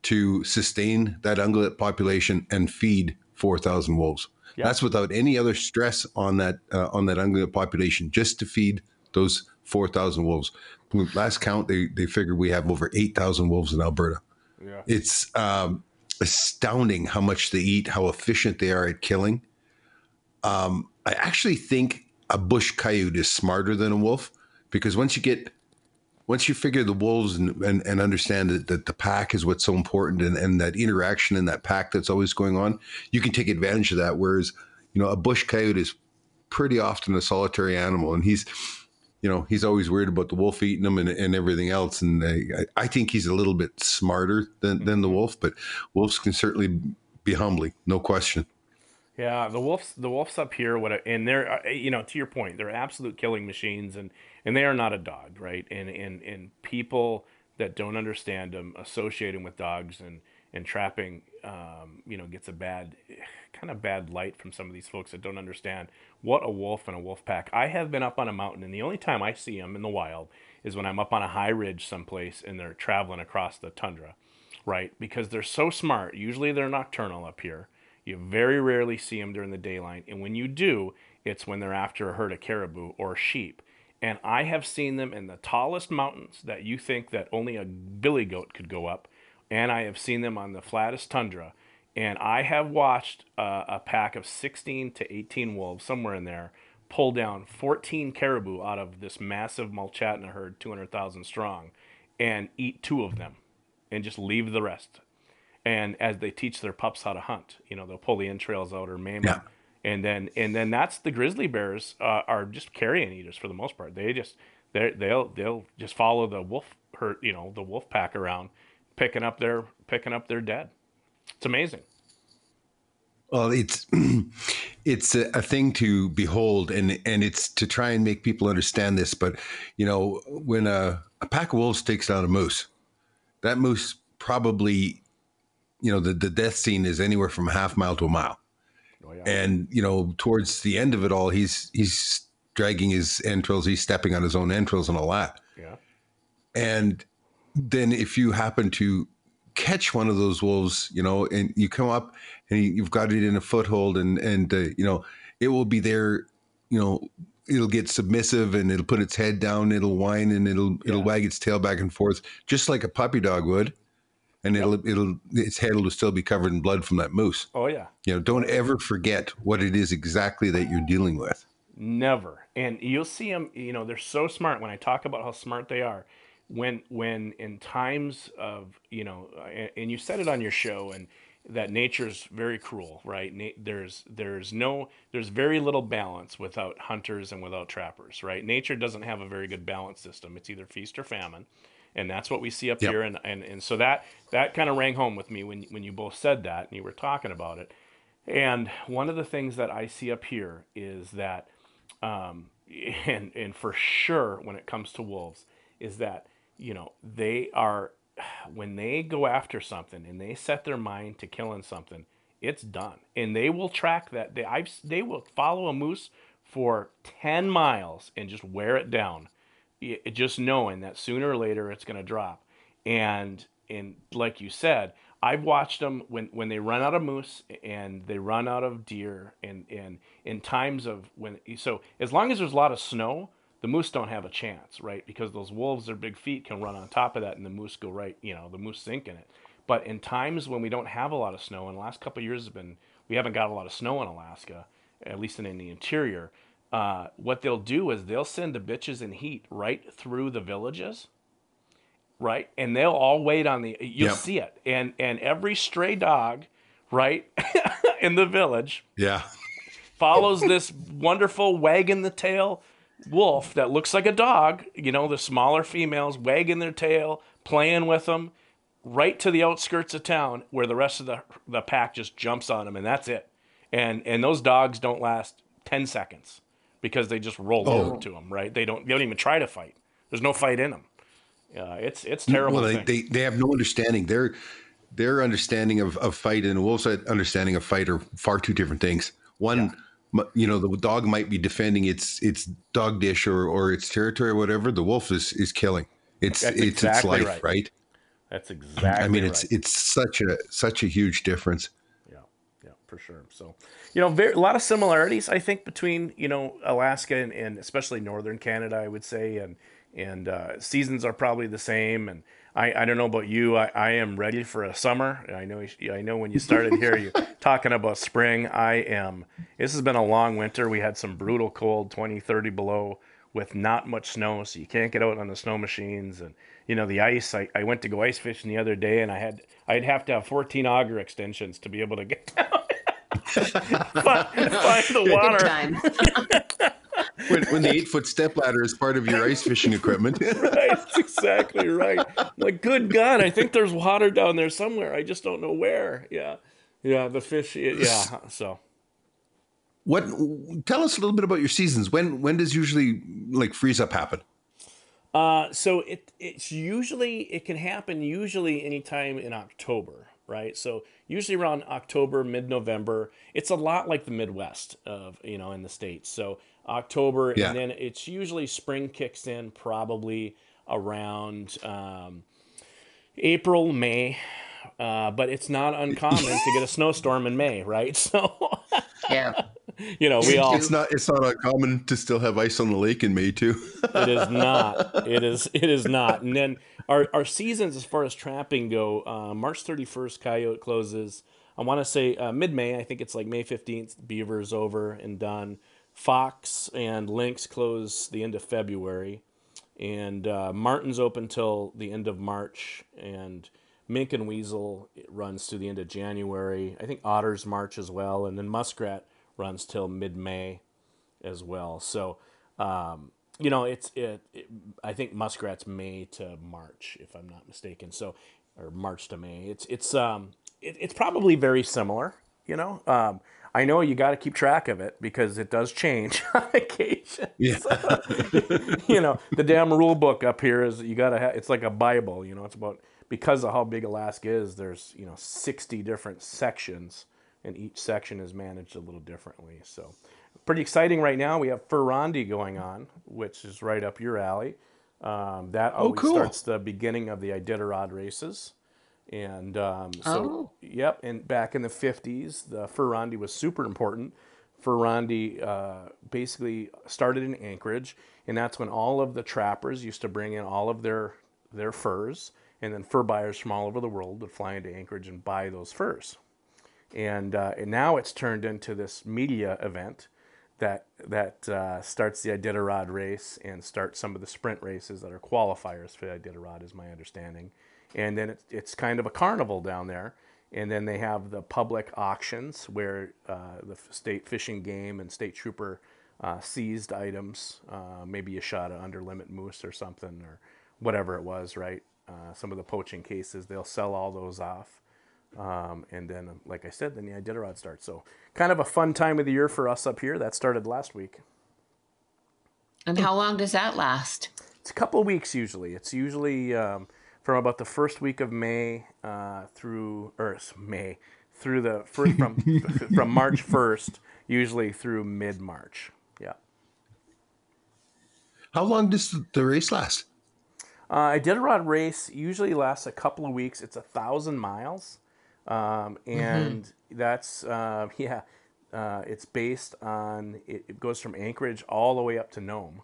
to sustain that ungulate population and feed four thousand wolves. Yeah. That's without any other stress on that uh, on that ungulate population, just to feed those four thousand wolves. Last count, they they figured we have over eight thousand wolves in Alberta. Yeah. It's um, astounding how much they eat, how efficient they are at killing. Um, I actually think a bush coyote is smarter than a wolf because once you get once you figure the wolves and, and, and understand that, that, the pack is what's so important and, and that interaction in that pack that's always going on, you can take advantage of that. Whereas, you know, a bush coyote is pretty often a solitary animal and he's, you know, he's always worried about the wolf eating him and, and everything else. And I, I think he's a little bit smarter than, than the wolf, but wolves can certainly be humbling, no question. Yeah, the wolves, the wolves up here, what, and they're, uh, you know, to your point, they're absolute killing machines, and and they are not a dog, right? And and and people that don't understand them associating with dogs and and trapping, um, you know, gets a bad, kind of bad light from some of these folks that don't understand what a wolf and a wolf pack. I have been up on a mountain, and the only time I see them in the wild is when I'm up on a high ridge someplace and they're traveling across the tundra, right? Because they're so smart. Usually they're nocturnal up here you very rarely see them during the daylight, and when you do, it's when they're after a herd of caribou or sheep. And I have seen them in the tallest mountains that you think that only a billy goat could go up, and I have seen them on the flattest tundra. And I have watched uh, a pack of 16 to 18 wolves, somewhere in there, pull down 14 caribou out of this massive Mulchatna herd, 200,000 strong, and eat two of them and just leave the rest and as they teach their pups how to hunt, you know, they'll pull the entrails out or maim yeah. them, and then and then that's the grizzly bears uh, are just carrion eaters for the most part. They just they they'll they'll just follow the wolf herd, you know, the wolf pack around, picking up their picking up their dead. It's amazing. Well, it's [clears throat] it's a, a, thing to behold, and and it's to try and make people understand this. But you know, when a, a pack of wolves takes down a moose, that moose probably you know the, the death scene is anywhere from a half mile to a mile oh, yeah. and you know towards the end of it all he's he's dragging his entrails he's stepping on his own entrails and all that yeah and then if you happen to catch one of those wolves you know and you come up and you've got it in a foothold and and uh, you know it will be there you know it'll get submissive and it'll put its head down it'll whine and it'll yeah. it'll wag its tail back and forth just like a puppy dog would and it'll it'll its head will still be covered in blood from that moose. Oh yeah. You know, don't ever forget what it is exactly that you're dealing with. Never. And you'll see them. You know, they're so smart. When I talk about how smart they are, when when in times of you know, and you said it on your show, and that nature's very cruel, right? There's there's no there's very little balance without hunters and without trappers, right? Nature doesn't have a very good balance system. It's either feast or famine and that's what we see up yep. here. And, and and so that that kind of rang home with me when when you both said that and you were talking about it. And one of the things that i see up here is that um, [laughs] and and for sure when it comes to wolves is that you know they are [sighs] when they go after something and they set their mind to killing something it's done. And they will track that. They i they will follow a moose for 10 miles and just wear it down just knowing that sooner or later it's going to drop. And and like you said, I've watched them when when they run out of moose and they run out of deer and and in times of when so as long as there's a lot of snow, the moose don't have a chance, right? Because those wolves, their big feet can run on top of that and the moose go right, you know, the moose sink in it. But in times when we don't have a lot of snow, and the last couple years have been we haven't got a lot of snow in Alaska, at least in, in the interior uh, what they'll do is they'll send the bitches in heat right through the villages, right? And they'll all wait on the. You'll yep. see it, and and every stray dog, right, [laughs] in the village, yeah, follows this wonderful wagging the tail wolf that looks like a dog. You know, the smaller females wagging their tail, playing with them. right to the outskirts of town where the rest of the the pack just jumps on them, and that's it. And and those dogs don't last ten seconds because they just roll Oh. over to them. Right? They don't. They don't even try to fight. There's no fight in them. Uh, it's it's terrible. Well, they, they they have no understanding. Their their understanding of, of fight and wolf's understanding of fight are far two different things. One, m you know, the dog might be defending its its dog dish or, or its territory or whatever. The wolf is is killing. It's That's it's exactly its life, right. right? That's exactly. I mean, it's right. it's such a such a huge difference. Yeah, yeah, for sure. So, you know, very, a lot of similarities, I think, between you know Alaska and, and especially northern Canada, I would say, and and uh, seasons are probably the same. And I, I don't know about you, I, I am ready for a summer. I know I know when you started here, you [laughs] talking about spring. I am. This has been a long winter. We had some brutal cold, 20, 30 below, with not much snow, so you can't get out on the snow machines and. You know the ice. I, I went to go ice fishing the other day, and I had I'd have to have 14 auger extensions to be able to get [laughs] down. Find, find the Good water. time. [laughs] When, when the eight foot step ladder is part of your ice fishing equipment. [laughs] Right, that's exactly right. I'm like, good God, I think there's water down there somewhere. I just don't know where. Yeah, yeah, the fish. Yeah, so what? Tell us a little bit about your seasons. When when does usually like freeze up happen? Uh, so it it's usually it can happen usually anytime in October, right? So usually around October, mid November. It's a lot like the Midwest of you know in the states. So October, Yeah. and then it's usually spring kicks in probably around um, April, May. Uh, but it's not uncommon to get a snowstorm in May, right? [laughs] So Yeah. [laughs] you know we all It's not it's not uncommon to still have ice on the lake in May too. [laughs] it is not. It is. It is not. And then our, our seasons, as far as trapping go, uh, March thirty first, coyote closes. I want to say uh, mid May. I think it's like May fifteenth. Beaver is over and done. Fox and lynx close the end of February, and uh, marten's open till the end of March, and mink and weasel it runs to the end of January. I think otters March as well, and then muskrat runs till mid May as well. So, um, you know, it's it, it. I think muskrat's May to March, if I'm not mistaken. So, or March to May. It's it's um it, it's probably very similar. You know, um, I know you got to keep track of it because it does change [laughs] on occasion. Yeah. [laughs] you know, the damn rule book up here is you got to have. It's like a Bible. You know, it's about because of how big Alaska is. There's you know 60 different sections, and each section is managed a little differently. So, pretty exciting right now. We have Fur Rondy going on, which is right up your alley. Um, that always cool. starts the beginning of the Iditarod races. And um, so, Oh. yep. And back in the 50s, the Fur Rondy was super important. Fur Rondy uh, basically started in Anchorage, and that's when all of the trappers used to bring in all of their their furs, and then fur buyers from all over the world would fly into Anchorage and buy those furs and, uh, and now it's turned into this media event that that uh, starts the Iditarod race and starts some of the sprint races that are qualifiers for Iditarod, is my understanding. And then it's, it's kind of a carnival down there. And then they have the public auctions where uh, the state fishing game and state trooper uh, seized items, uh, maybe you shot an under limit moose or something or whatever it was, right? Uh, some of the poaching cases, they'll sell all those off. Um, and then, um, like I said, then the Iditarod starts. So, kind of a fun time of the year for us up here. That started last week. And how long does that last? It's a couple of weeks usually. It's usually um, from about the first week of May uh, through, or May, through the first from [laughs] from March first, usually through mid March. Yeah. How long does the race last? Uh, Iditarod race usually lasts a couple of weeks. It's a thousand miles, um, and that's uh, [laughs] yeah. Uh, it's based on it, it goes from Anchorage all the way up to Nome,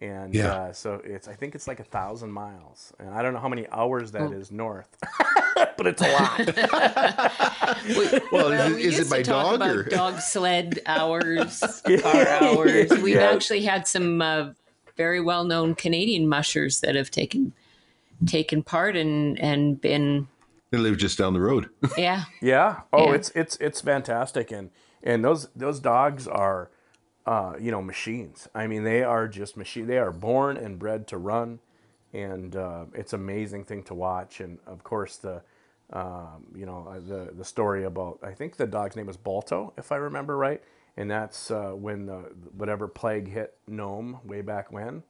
and Yeah. uh, so it's I think it's like a thousand miles, and I don't know how many hours that is north, [laughs] [laughs] but it's a lot. Well, is it- we is it used by to talk dog about or- dog sled hours, car hours. We've Yeah. actually had some uh, very well-known Canadian mushers that have taken taken part and and been They live just down the road. [laughs] yeah. Yeah. Oh, Yeah. it's it's it's fantastic, and and those those dogs are, uh, you know, machines. I mean, they are just machine. They are born and bred to run, and uh, it's amazing thing to watch. And of course the um, you know uh, the the story about I think the dog's name was Balto, if I remember right, and that's uh, when the whatever plague hit Nome way back when,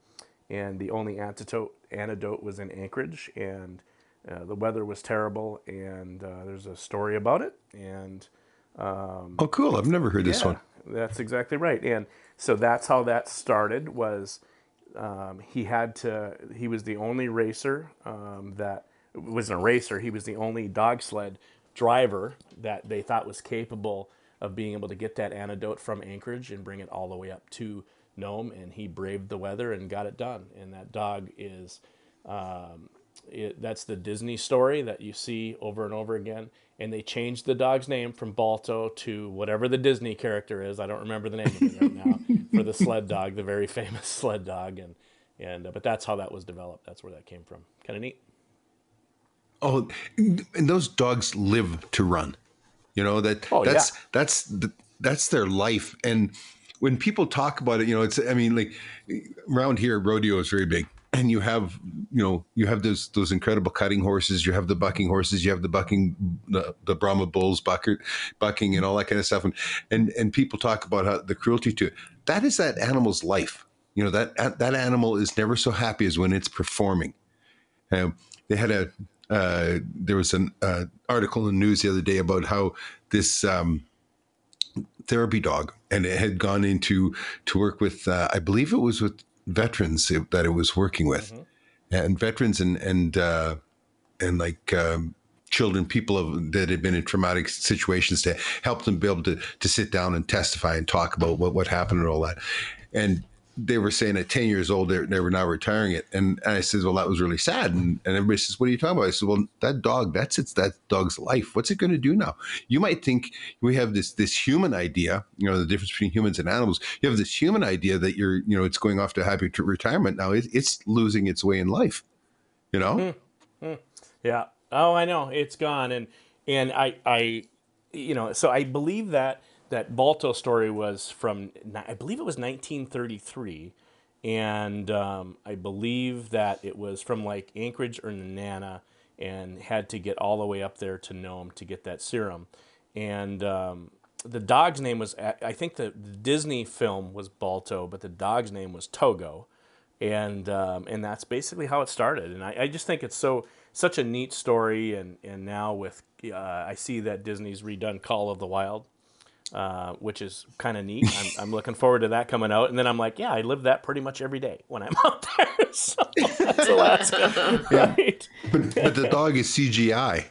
and the only antidote antidote was in Anchorage, and uh, the weather was terrible, and uh, there's a story about it, and um, oh, cool! I've never heard this yeah, one. That's exactly right, and so that's how that started. Was um, he had to? He was the only racer um, that wasn't a racer. He was the only dog sled driver that they thought was capable of being able to get that antidote from Anchorage and bring it all the way up to Nome. And he braved the weather and got it done. And that dog is. Um, it, that's the Disney story that you see over and over again. And they changed the dog's name from Balto to whatever the Disney character is. I don't remember the name of it right now [laughs] for the sled dog, the very [laughs] famous sled dog. And and uh, but that's how that was developed. That's where that came from. Kind of neat. Oh, and those dogs live to run. You know that Oh, that's yeah. that's the, that's their life. And when people talk about it, you know, it's I mean, like around here, rodeo is very big, and you have you know you have those those incredible cutting horses, you have the bucking horses, you have the bucking the, the Brahma bulls bucker, bucking and all that kind of stuff, and and and people talk about how the cruelty to it. That is that animal's life. You know that that animal is never so happy as when it's performing. Um, they had a uh, there was an uh, article in the news the other day about how this um, therapy dog and it had gone into to work with uh, I believe it was with veterans that it was working with. And veterans and and uh, and like um, children people of, that had been in traumatic situations to help them be able to to sit down and testify and talk about what what happened and all that. And they were saying at 10 years old, they, were now retiring it. And, and I said, well, that was really sad. And, and everybody says, what are you talking about? I said, well, that dog, that's it's that dog's life. What's it going to do now? You might think we have this, this human idea, you know, the difference between humans and animals. You have this human idea that you're, you know, it's going off to happy to retirement. Now it, it's losing its way in life, you know? Hmm. Hmm. Yeah. Oh, I know it's gone, and and I I, you know, so I believe that that Balto story was from I believe it was 1933, and um, I believe that it was from like Anchorage or Nenana, and had to get all the way up there to Nome to get that serum, and. Um, the dog's name was I think the, the Disney film was Balto, but the dog's name was Togo, and um, and that's basically how it started. And I, I just think it's so such a neat story. And and now with uh, I see that Disney's redone Call of the Wild, uh, which is kind of neat. I'm, [laughs] I'm looking forward to that coming out. And then I'm like, yeah, I live that pretty much every day when I'm [laughs] out there. [laughs] So that's Alaska, right? But, but the dog is CGI.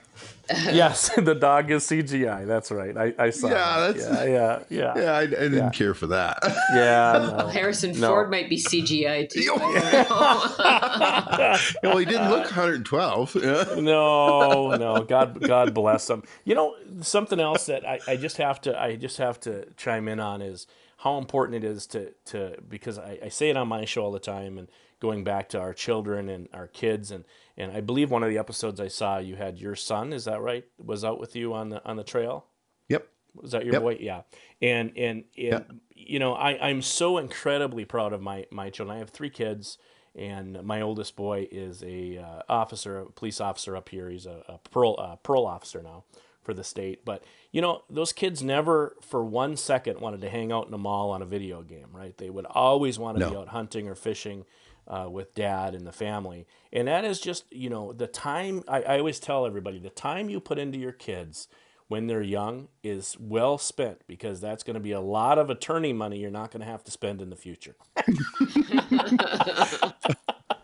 [laughs] yes, [laughs] the dog is CGI. That's right. I, I saw. Yeah, that. that's- yeah, yeah, yeah, [laughs] Yeah, I, I didn't Yeah. care for that. yeah. no. Harrison No. Ford might be CGI too. I well, he didn't look 112. No, no. God, God bless him. You know, something else that I, I just have to, I just have to chime in on is how important it is to, to because I, I say it on my show all the time, and going back to our children and our kids, and and I believe one of the episodes I saw, you had your son, is that right? Was out with you on the on the trail. Yep. Was that your Yep. boy? Yeah. And and, and Yeah. you know, I I'm so incredibly proud of my my children. I have three kids, and my oldest boy is a uh, officer, a police officer up here. He's a, a parole uh, parole officer now for the state. But you know, those kids never for one second wanted to hang out in a mall on a video game, right? They would always want to be out hunting or fishing. Uh, with dad and the family, and that is just you know the time. I, I always tell everybody the time you put into your kids when they're young is well spent because that's going to be a lot of attorney money you're not going to have to spend in the future. [laughs]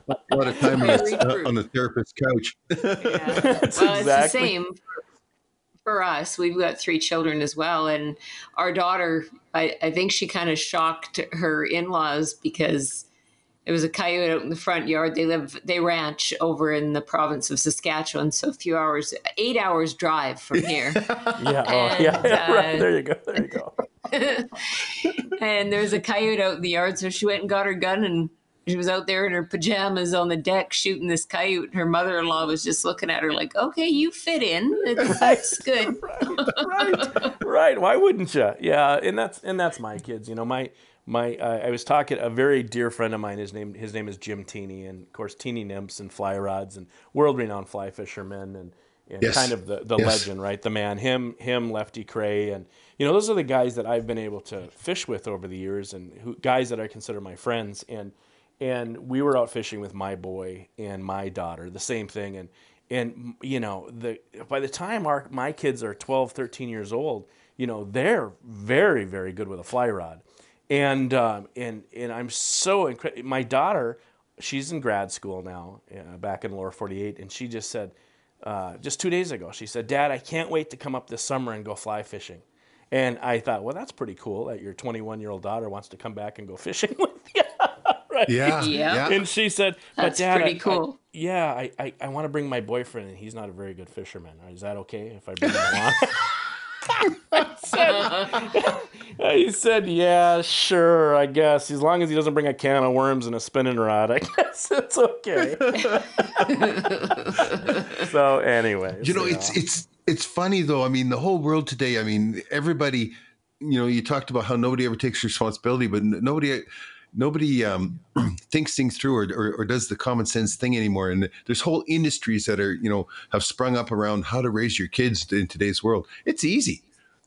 A lot of time on Very the, true. on the therapist's couch. Yeah. [laughs] That's well, it's the same for us. We've got three children as well, and our daughter, I, I think she kind of shocked her in-laws because there was a coyote out in the front yard. They live, they ranch over in the province of Saskatchewan, so a few hours, eight hours drive from [laughs] here. Yeah, oh, yeah, And, [laughs] yeah, right. uh, There you go. There you go. [laughs] and there was a coyote out in the yard, so she went and got her gun and she was out there in her pajamas on the deck shooting this coyote. Her mother-in-law was just looking at her like, "Okay, you fit in. It's, that's good." right, right, right. Why wouldn't you? Yeah, and that's and that's my kids. You know, my my uh, I was talking a very dear friend of mine. His name his name is Jim Teeny, and of course Teeny nymphs and fly rods and world renowned fly fishermen and, and Yes. kind of the, the Yes. legend, right? The man, him him Lefty Kreh, and you know those are the guys that I've been able to fish with over the years, and who, guys that I consider my friends. And and we were out fishing with my boy and my daughter, the same thing, and and you know the by the time our my kids are 12 13 years old you know they're very very good with a fly rod and um, and and i'm so incredible my daughter she's in grad school now uh, back in lower 48 and she just said uh, just two days ago she said dad i can't wait to come up this summer and go fly fishing and i thought well that's pretty cool that your 21 year old daughter wants to come back and go fishing [laughs] with you [laughs] right [laughs] Yeah. Yeah. and she said, "But That's Dad, pretty I- cool. I, yeah, I, I, I want to bring my boyfriend, and he's not a very good fisherman. Is that okay if I bring him along?" I said, I said, "Yeah, sure, I guess. As long as he doesn't bring a can of worms and a spinning rod, I [laughs] guess it's okay." [laughs] so, anyways, You know, yeah. it's it's it's funny though. I mean, the whole world today. I mean, everybody. You know, you talked about how nobody ever takes responsibility, but nobody nobody um, [clears throat] thinks things through or, or, or does the common sense thing anymore. And there's whole industries that are you know have sprung up around how to raise your kids in today's world. It's easy.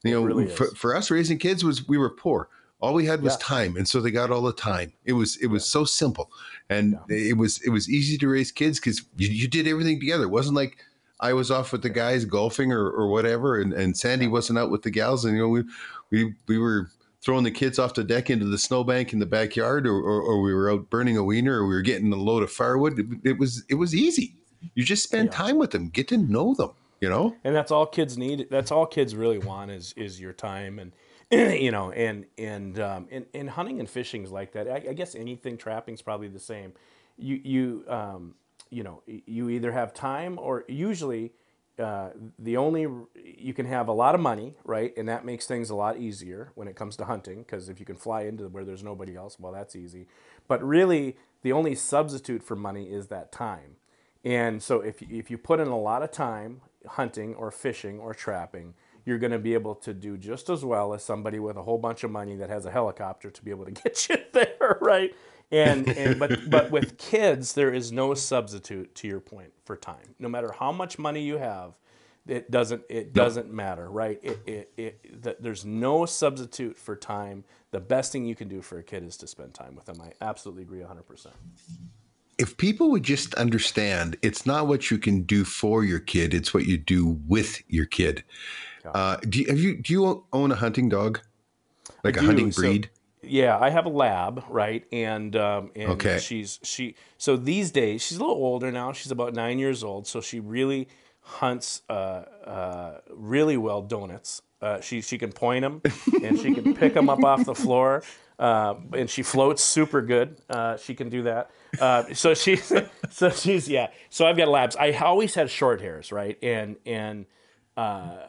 You know, really for, for us raising kids was we were poor. All we had was Yeah. time, and so they got all the time. It was it was so simple, and it was it was easy to raise kids because you, you did everything together. It wasn't like I was off with the guys golfing or, or whatever, and, and Sandy wasn't out with the gals, and you know we we we were throwing the kids off the deck into the snowbank in the backyard, or, or, or we were out burning a wiener, or we were getting a load of firewood. It, it was it was easy. You just spend Yeah. time with them, get to know them. You know, and that's all kids need. That's all kids really want is is your time and [clears throat] you know and and um, and, and hunting and fishing is like that. I, I guess anything trapping is probably the same. You you um, you know you either have time or usually uh, the only you can have a lot of money, right? And that makes things a lot easier when it comes to hunting because if you can fly into where there's nobody else, well, that's easy. But really, the only substitute for money is that time. And so if, if you put in a lot of time hunting or fishing or trapping, you're going to be able to do just as well as somebody with a whole bunch of money that has a helicopter to be able to [laughs] get you there, right? And, and but [laughs] but with kids, there is no substitute to your point for time. No matter how much money you have, it doesn't it doesn't matter, right? It, it, it, that there's no substitute for time. The best thing you can do for a kid is to spend time with them. I absolutely agree 100%. If people would just understand, it's not what you can do for your kid; it's what you do with your kid. Uh, do you, have you do you own a hunting dog, like a do. hunting So- breed? Yeah, I have a lab, right? And um, and Okay. she's she so these days she's a little older now. She's about nine years old, so she really hunts uh, uh, really well donuts. Uh, she she can point them and she can pick them up off the floor, uh, and she floats super good. Uh, she can do that. Uh, so she's [laughs] so she's yeah. So I've got labs. I always had short hairs, right? And and uh,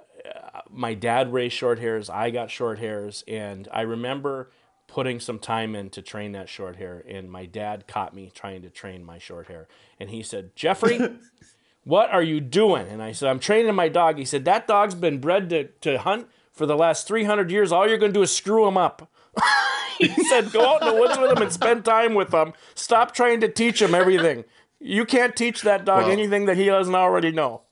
my dad raised short hairs. I got short hairs, and I remember putting some time in to train that short hair. And my dad caught me trying to train my short hair, and he said, "Jeffrey, [laughs] what are you doing?" And I said, "I'm training my dog." He said, "That dog's been bred to, to hunt for the last 300 years. All you're going to do is screw him up." [laughs] he said, "Go out in the woods with him and spend time with him. Stop trying to teach him everything." You can't teach that dog Well- anything that he doesn't already know. [laughs]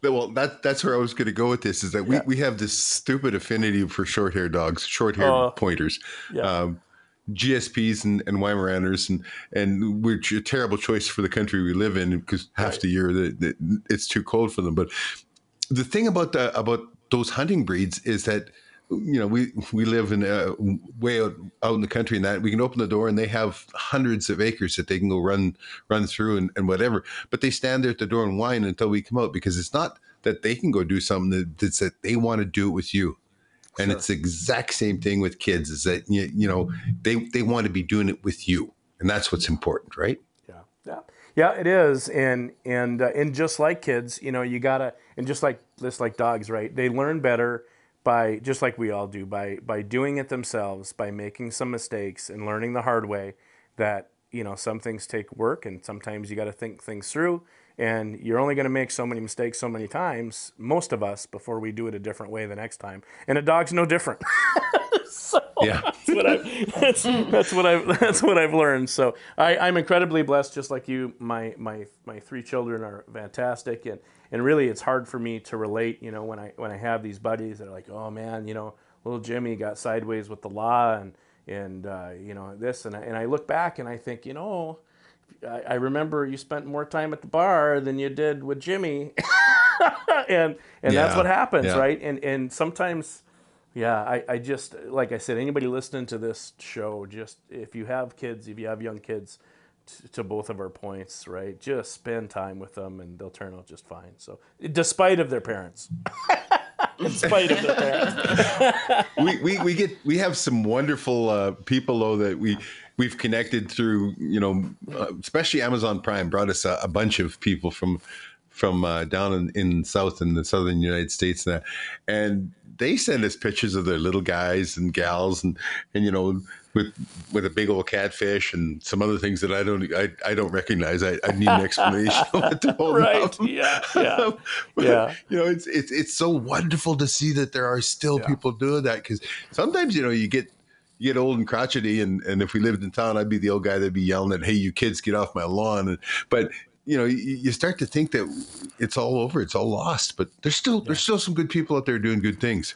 Well, that that's where I was going to go with this. Is that we, we have this stupid affinity for short hair dogs, short hair Oh. pointers, Yeah. um, GSPs and, and Weimaraners, and and which a terrible choice for the country we live in because half Right. the year that that it's too cold for them. But the thing about the about those hunting breeds is that you know we we live in uh, way out, out in the country and that we can open the door and they have hundreds of acres that they can go run run through and, and whatever but they stand there at the door and whine until we come out because it's not that they can go do something that, it's that they want to do it with you and Sure. it's the exact same thing with kids is that you, you know they they want to be doing it with you and that's what's important right Yeah, yeah, yeah. It is, and and uh, and just like kids, you know, you gotta, and just like just like dogs, right? They learn better by just like we all do by by doing it themselves, by making some mistakes and learning the hard way. That you know, some things take work, and sometimes you got to think things through. And you're only going to make so many mistakes so many times, most of us, before we do it a different way the next time. And a dog's no different. [laughs] so yeah. that's what I've that's, that's what I've [laughs] that's what I've learned. So I, I'm incredibly blessed, just like you. My my my three children are fantastic, and and really it's hard for me to relate. You know, when I when I have these buddies that are like, oh man, you know, little Jimmy got sideways with the law, and and uh, you know this, and I, and I look back and I think, you know. I, I remember you spent more time at the bar than you did with Jimmy, [laughs] and and yeah, that's what happens, yeah. right? And and sometimes yeah, I, I just like I said, anybody listening to this show, just if you have kids, if you have young kids, t- to both of our points, right? Just spend time with them, and they'll turn out just fine. So, despite of their parents. [laughs] in spite of their parents. [laughs] we, we, we get we have some wonderful uh, people though that we we've connected through you know uh, especially Amazon Prime brought us a, a bunch of people from from uh, down in, in south in the southern United States and, and they send us pictures of their little guys and gals and and you know with with a big old catfish and some other things that I don't I, I don't recognize. I, I need an explanation what they're [laughs] right. Yeah. Yeah. [laughs] yeah. You know, it's it's it's so wonderful to see that there are still yeah. people doing that because sometimes you know you get you get old and crotchety and, and if we lived in town I'd be the old guy that'd be yelling at hey you kids get off my lawn but you know, you, you, start to think that it's all over, it's all lost. But there's still yeah. there's still some good people out there doing good things.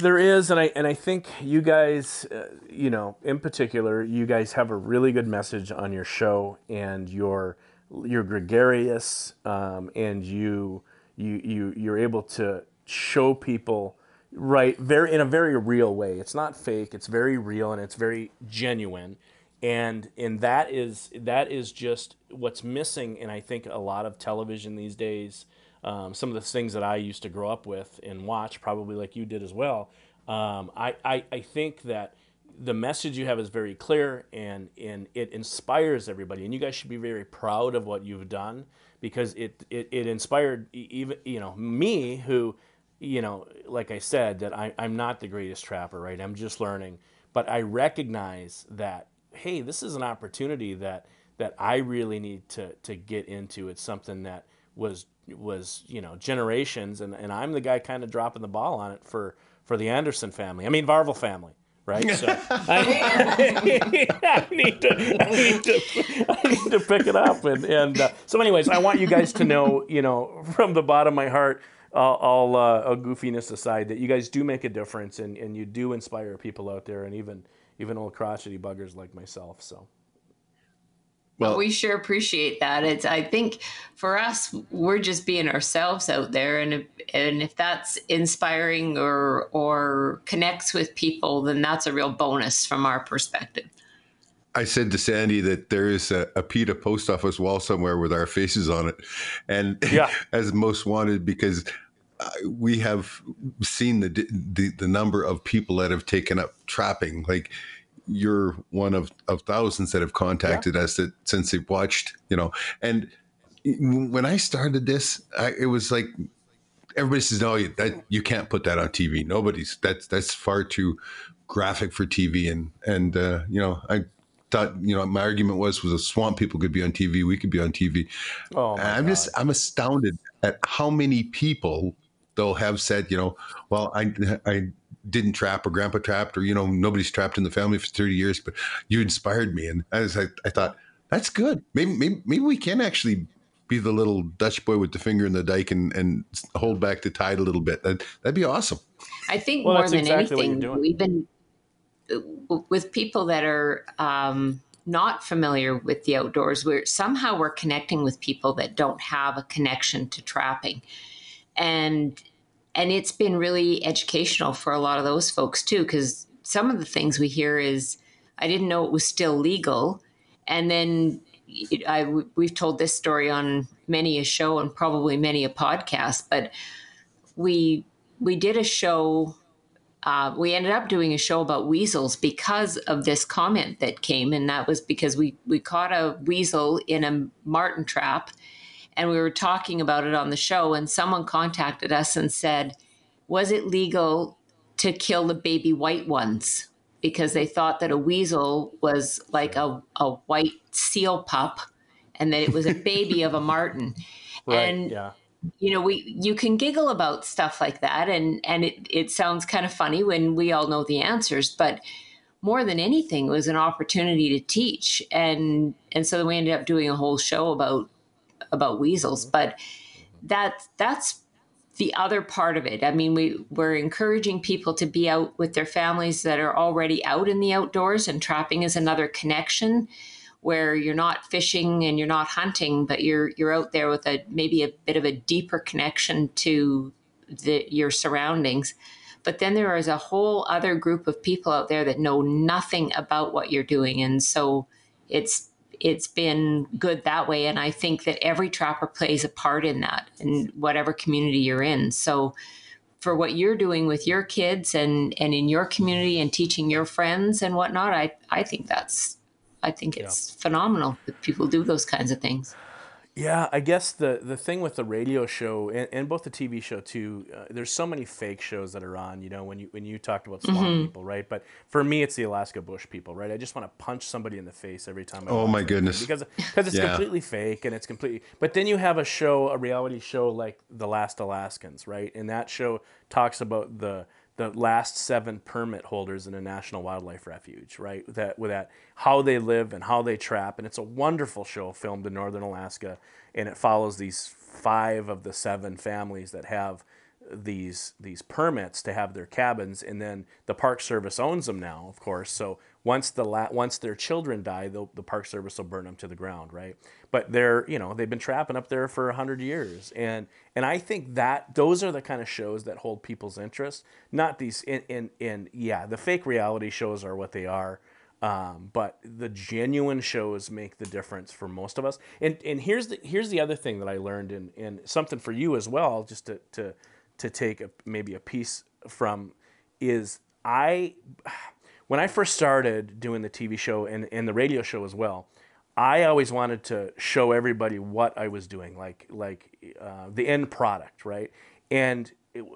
There is, and I and I think you guys, uh, you know, in particular, you guys have a really good message on your show, and you're you're gregarious, um, and you you you you're able to show people right very in a very real way. It's not fake. It's very real, and it's very genuine and and that is that is just what's missing in I think a lot of television these days. Um, some of the things that I used to grow up with and watch, probably like you did as well. Um, I, I I think that the message you have is very clear and and it inspires everybody, and you guys should be very proud of what you've done because it it, it inspired even you know me who you know like I said that I, I'm not the greatest trapper, right? I'm just learning, but I recognize that hey, this is an opportunity that that I really need to to get into. It's something that was was you know generations, and, and I'm the guy kind of dropping the ball on it for for the Anderson family. I mean Varvel family. Right, so [laughs] I, [laughs] I, need to, I need to, I need to pick it up, and and uh, so, anyways, I want you guys to know, you know, from the bottom of my heart, all, all, uh, all goofiness aside, that you guys do make a difference, and, and you do inspire people out there, and even even old crotchety buggers like myself. So. Well, we sure appreciate that. It's I think for us, we're just being ourselves out there, and if, and if that's inspiring or or connects with people, then that's a real bonus from our perspective. I said to Sandy that there is a, a PETA post office wall somewhere with our faces on it, and yeah. [laughs] as most wanted because we have seen the, the, the number of people that have taken up trapping. Like you're one of, of thousands that have contacted yeah. us that since they've watched, you know. And when I started this, I, it was like everybody says, "No, that you can't put that on TV. Nobody's that's that's far too graphic for TV." And and uh, you know, I thought you know my argument was was a swamp people could be on TV, we could be on TV. Oh, I'm God. just I'm astounded at how many people they'll have said, you know, well, I, [laughs] I didn't trap or grandpa trapped or, you know, nobody's trapped in the family for 30 years, but you inspired me. And as I, I thought, that's good. Maybe, maybe, maybe we can actually be the little Dutch boy with the finger in the dike and, and hold back the tide a little bit. That, that'd be awesome. I think well, more than exactly anything, we've been uh, with people that are, um, not familiar with the outdoors, we're somehow we're connecting with people that don't have a connection to trapping and and it's been really educational for a lot of those folks too because some of the things we hear is i didn't know it was still legal. And then I, we've told this story on many a show and probably many a podcast but we we did a show uh, we ended up doing a show about weasels because of this comment that came and that was because we we caught a weasel in a marten trap and we were talking about it on the show and someone contacted us and said was it legal to kill the baby white ones because they thought that a weasel was like a, a white seal pup and that it was a [laughs] baby of a marten Right. And yeah. you know, we you can giggle about stuff like that and and it it sounds kind of funny when we all know the answers, but more than anything it was an opportunity to teach and and so then we ended up doing a whole show about about weasels, mm-hmm. but mm-hmm. that that's the other part of it. I mean, we we're encouraging people to be out with their families that are already out in the outdoors, and trapping is another connection where you're not fishing and you're not hunting, but you're you're out there with a maybe a bit of a deeper connection to the your surroundings. But then there is a whole other group of people out there that know nothing about what you're doing, and so it's it's been good that way. And I think that every trapper plays a part in that in whatever community you're in. So for what you're doing with your kids and, and in your community and teaching your friends and whatnot, I, I think that's, I think it's yeah. phenomenal that people do those kinds of things. Yeah, I guess the the thing with the radio show and, and both the TV show too, uh, there's so many fake shows that are on. You know, when you when you talked about swamp mm-hmm. people, right? But for me, it's the Alaska Bush people, right? I just want to punch somebody in the face every time. I oh my goodness! Because because it's yeah. completely fake and it's completely. But then you have a show, a reality show like The Last Alaskans, right? And that show talks about the the last seven permit holders in a national wildlife refuge, right? With that, with that, how they live and how they trap, and it's a wonderful show filmed in northern Alaska, and it follows these five of the seven families that have these these permits to have their cabins, and then the Park Service owns them now, of course. So once the la- once their children die, the Park Service will burn them to the ground, right? But they're you know they've been trapping up there for hundred years, and and I think that those are the kind of shows that hold people's interest, not these in in, in yeah the fake reality shows are what they are. Um, but the genuine shows make the difference for most of us. And and here's the here's the other thing that I learned, and and something for you as well, just to to to take a, maybe a piece from, is I [sighs] when I first started doing the TV show and, and the radio show as well, I always wanted to show everybody what I was doing, like like uh, the end product, right? And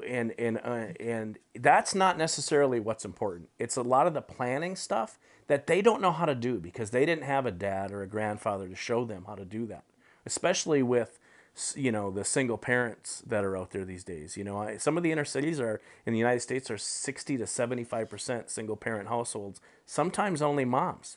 and and uh, and that's not necessarily what's important. It's a lot of the planning stuff that they don't know how to do because they didn't have a dad or a grandfather to show them how to do that. Especially with you know the single parents that are out there these days you know some of the inner cities are in the united states are 60 to 75% single parent households sometimes only moms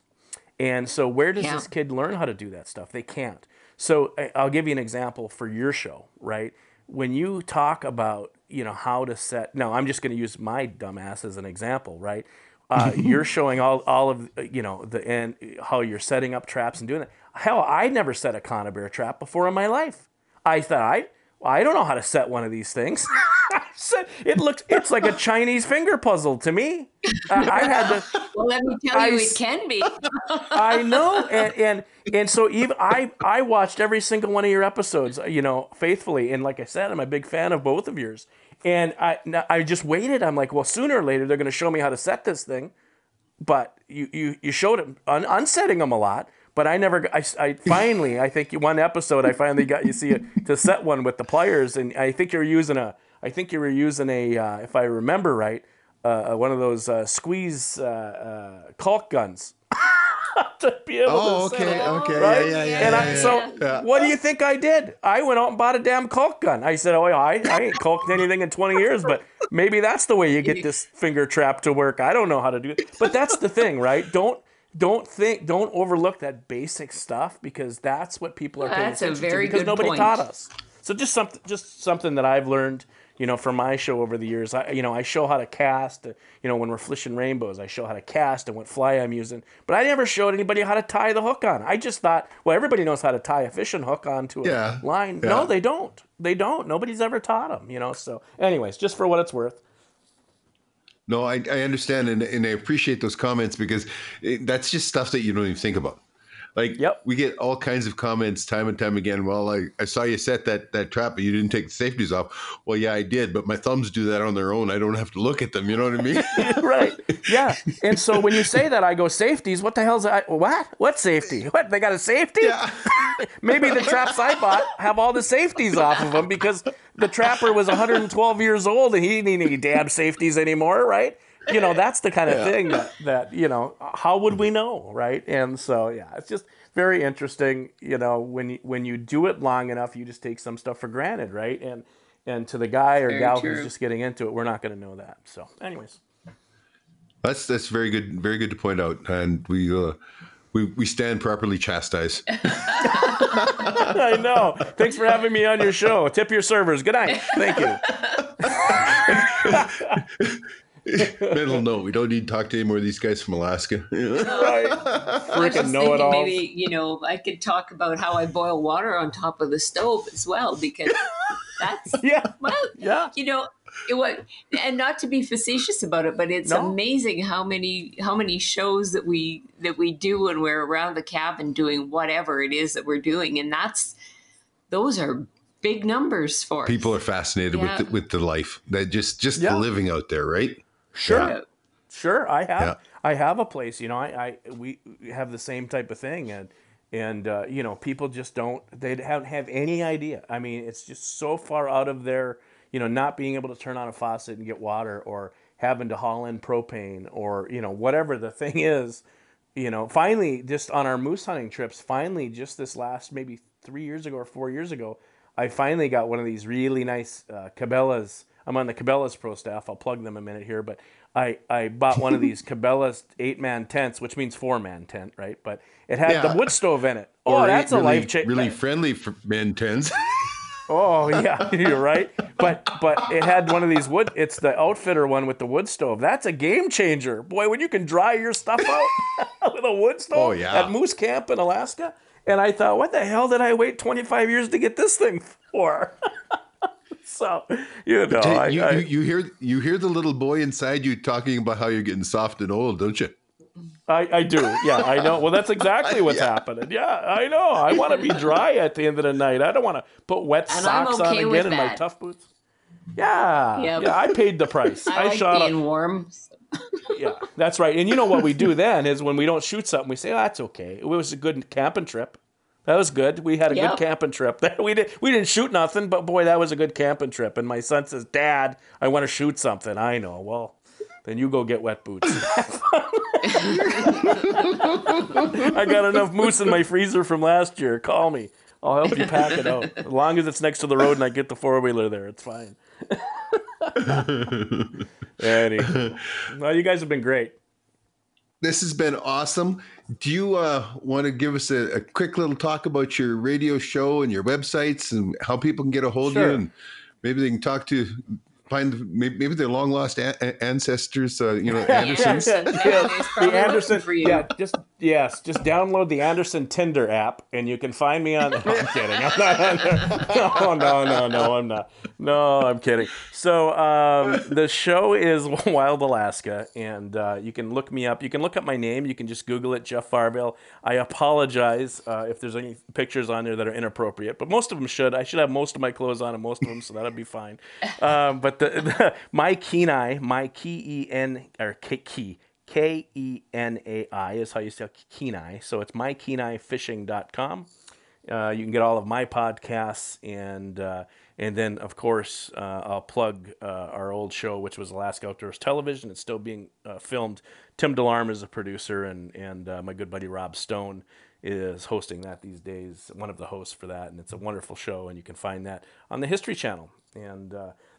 and so where does yeah. this kid learn how to do that stuff? They can't. So i'll give you an example for your show right? When you talk about you know how to set no i'm just going to use my dumbass as an example right? Uh, [laughs] you're showing all, all of you know the and how you're setting up traps and doing that. Hell i never set a conibear trap before in my life. I thought, I, well, I don't know how to set one of these things. [laughs] it looks, it's like a Chinese finger puzzle to me. Uh, I had to. [laughs] Well, let me tell you, it can be. [laughs] I know, and and and so even I I watched every single one of your episodes, you know, faithfully, and like I said, I'm a big fan of both of yours. And I I just waited. I'm like, well, sooner or later they're going to show me how to set this thing. But you you you showed it un- unsetting them a lot but I never. I, I finally, I think one episode, I finally got you see it to set one with the pliers, and I think you were using a. I think you were using a, uh, if I remember right, uh, uh one of those uh, squeeze uh, uh, caulk guns. [laughs] to be able oh, to okay, set it, okay, right? yeah, yeah, yeah. And I, I, so, yeah. what do you think I did? I went out and bought a damn caulk gun. I said, "Oh, I, I ain't caulked anything in 20 years, but maybe that's the way you get this finger trap to work. I don't know how to do it, but that's the thing, right? Don't don't think don't overlook that basic stuff because that's what people are paying that's attention a very to because good nobody point. taught us. So just something just something that I've learned, you know, for my show over the years. I you know, I show how to cast, you know, when we're fishing rainbows, I show how to cast and what fly I'm using. But I never showed anybody how to tie the hook on. I just thought, well, everybody knows how to tie a fishing hook onto a yeah. line. Yeah. No, they don't. They don't. Nobody's ever taught them, you know. So anyways, just for what it's worth. No, I, I understand and, and I appreciate those comments because it, that's just stuff that you don't even think about. Like, yep. we get all kinds of comments time and time again. Well, I, I saw you set that that trap, but you didn't take the safeties off. Well, yeah, I did, but my thumbs do that on their own. I don't have to look at them. You know what I mean? [laughs] right. Yeah. And so when you say that, I go safeties. What the hell's that? What? What safety? [laughs] What? They got a safety? Yeah. [laughs] Maybe the traps I bought have all the safeties off of them because the trapper was 112 years old and he didn't need any damn safeties anymore, right? You know, that's the kind of yeah. thing that that you know, how would we know, right? And so yeah, it's just very interesting. You know, when you, when you do it long enough, you just take some stuff for granted, right? And and to the guy or very gal true. who's just getting into it, we're not going to know that. So, anyways, that's that's very good, very good to point out, and we. Uh, we, we stand properly chastised. [laughs] [laughs] I know. Thanks for having me on your show. Tip your servers. Good night. Thank you. [laughs] [laughs] Mental note: We don't need to talk to any more of these guys from Alaska. [laughs] right. Freaking know it all. Maybe you know I could talk about how I boil water on top of the stove as well because that's [laughs] yeah. Well, yeah. You know, it was, and not to be facetious about it, but it's no. amazing how many how many shows that we that we do when we're around the cabin doing whatever it is that we're doing, and that's those are big numbers for people us. are fascinated yeah. with the, with the life that just just yeah. living out there, right? Sure. Yeah. Sure. I have yeah. I have a place, you know, I, I we have the same type of thing and and uh, you know, people just don't they don't have any idea. I mean, it's just so far out of their, you know, not being able to turn on a faucet and get water or having to haul in propane or, you know, whatever the thing [laughs] is, you know, finally just on our moose hunting trips, finally just this last maybe 3 years ago or 4 years ago, I finally got one of these really nice uh, Cabela's I'm on the Cabela's Pro staff. I'll plug them a minute here, but I, I bought one of [laughs] these Cabela's eight man tents, which means four man tent, right? But it had yeah. the wood stove in it. [laughs] Oh, that's really, a life change. Really friendly for man tents. [laughs] oh yeah, you're right. But but it had one of these wood. It's the outfitter one with the wood stove. That's a game changer, boy. When you can dry your stuff out with a wood stove oh, yeah. at Moose Camp in Alaska. And I thought, what the hell did I wait 25 years to get this thing for? So you know, I, you, I, you, you, hear you hear the little boy inside you talking about how you're getting soft and old, don't you? I, I do. Yeah, I know. Well, that's exactly [laughs] what's yeah. happening. Yeah, I know. I want to be dry at the end of the night. I don't want to put wet and socks okay on again in my tough boots. Yeah, yep. yeah. I paid the price. [laughs] I, I like shot being warm. yeah, that's right. And you know what we do then is when we don't shoot something, we say, "Oh, that's okay. It was a good camping trip." That was good. We had a yep. good camping trip. [laughs] we did we didn't shoot nothing, but boy, that was a good camping trip. And my son says, "Dad, I want to shoot something." I know. Well, then you go get wet boots. [laughs] I got enough moose in my freezer from last year. Call me. I'll help you pack it out. As long as it's next to the road and I get the four wheeler there, it's fine. [laughs] anyway, well, you guys have been great. This has been awesome. Do you uh, want to give us a, a, quick little talk about your radio show and your websites and how people can get a hold sure. of you? And maybe they can talk to find maybe, maybe their long lost a- ancestors, uh, you know, [laughs] Andersons. yeah, yeah, the Anderson, yeah, just yes, just download the Anderson Tinder app, and you can find me on. No, [laughs] I'm kidding. I'm not on there. No, [laughs] no, no, no, I'm not. No, I'm kidding. So um, the show is [laughs] Wild Alaska, and uh, you can look me up. You can look up my name. You can just Google it, Jeff Farville. I apologize uh, if there's any pictures on there that are inappropriate, but most of them should. I should have most of my clothes on and most of them, so that'll be fine. Um, but the, the my Kenai, my key e n or k key. K E N A I is how you say Kenai. So it's mykenaifishing.com. Uh, you can get all of my podcasts and uh, and then of course uh, I'll plug uh, our old show, which was Alaska Outdoors Television. It's still being uh, filmed. Tim Delarme is a producer, and and uh, my good buddy Rob Stone is hosting that these days. One of the hosts for that, and it's a wonderful show. And you can find that on the History Channel. And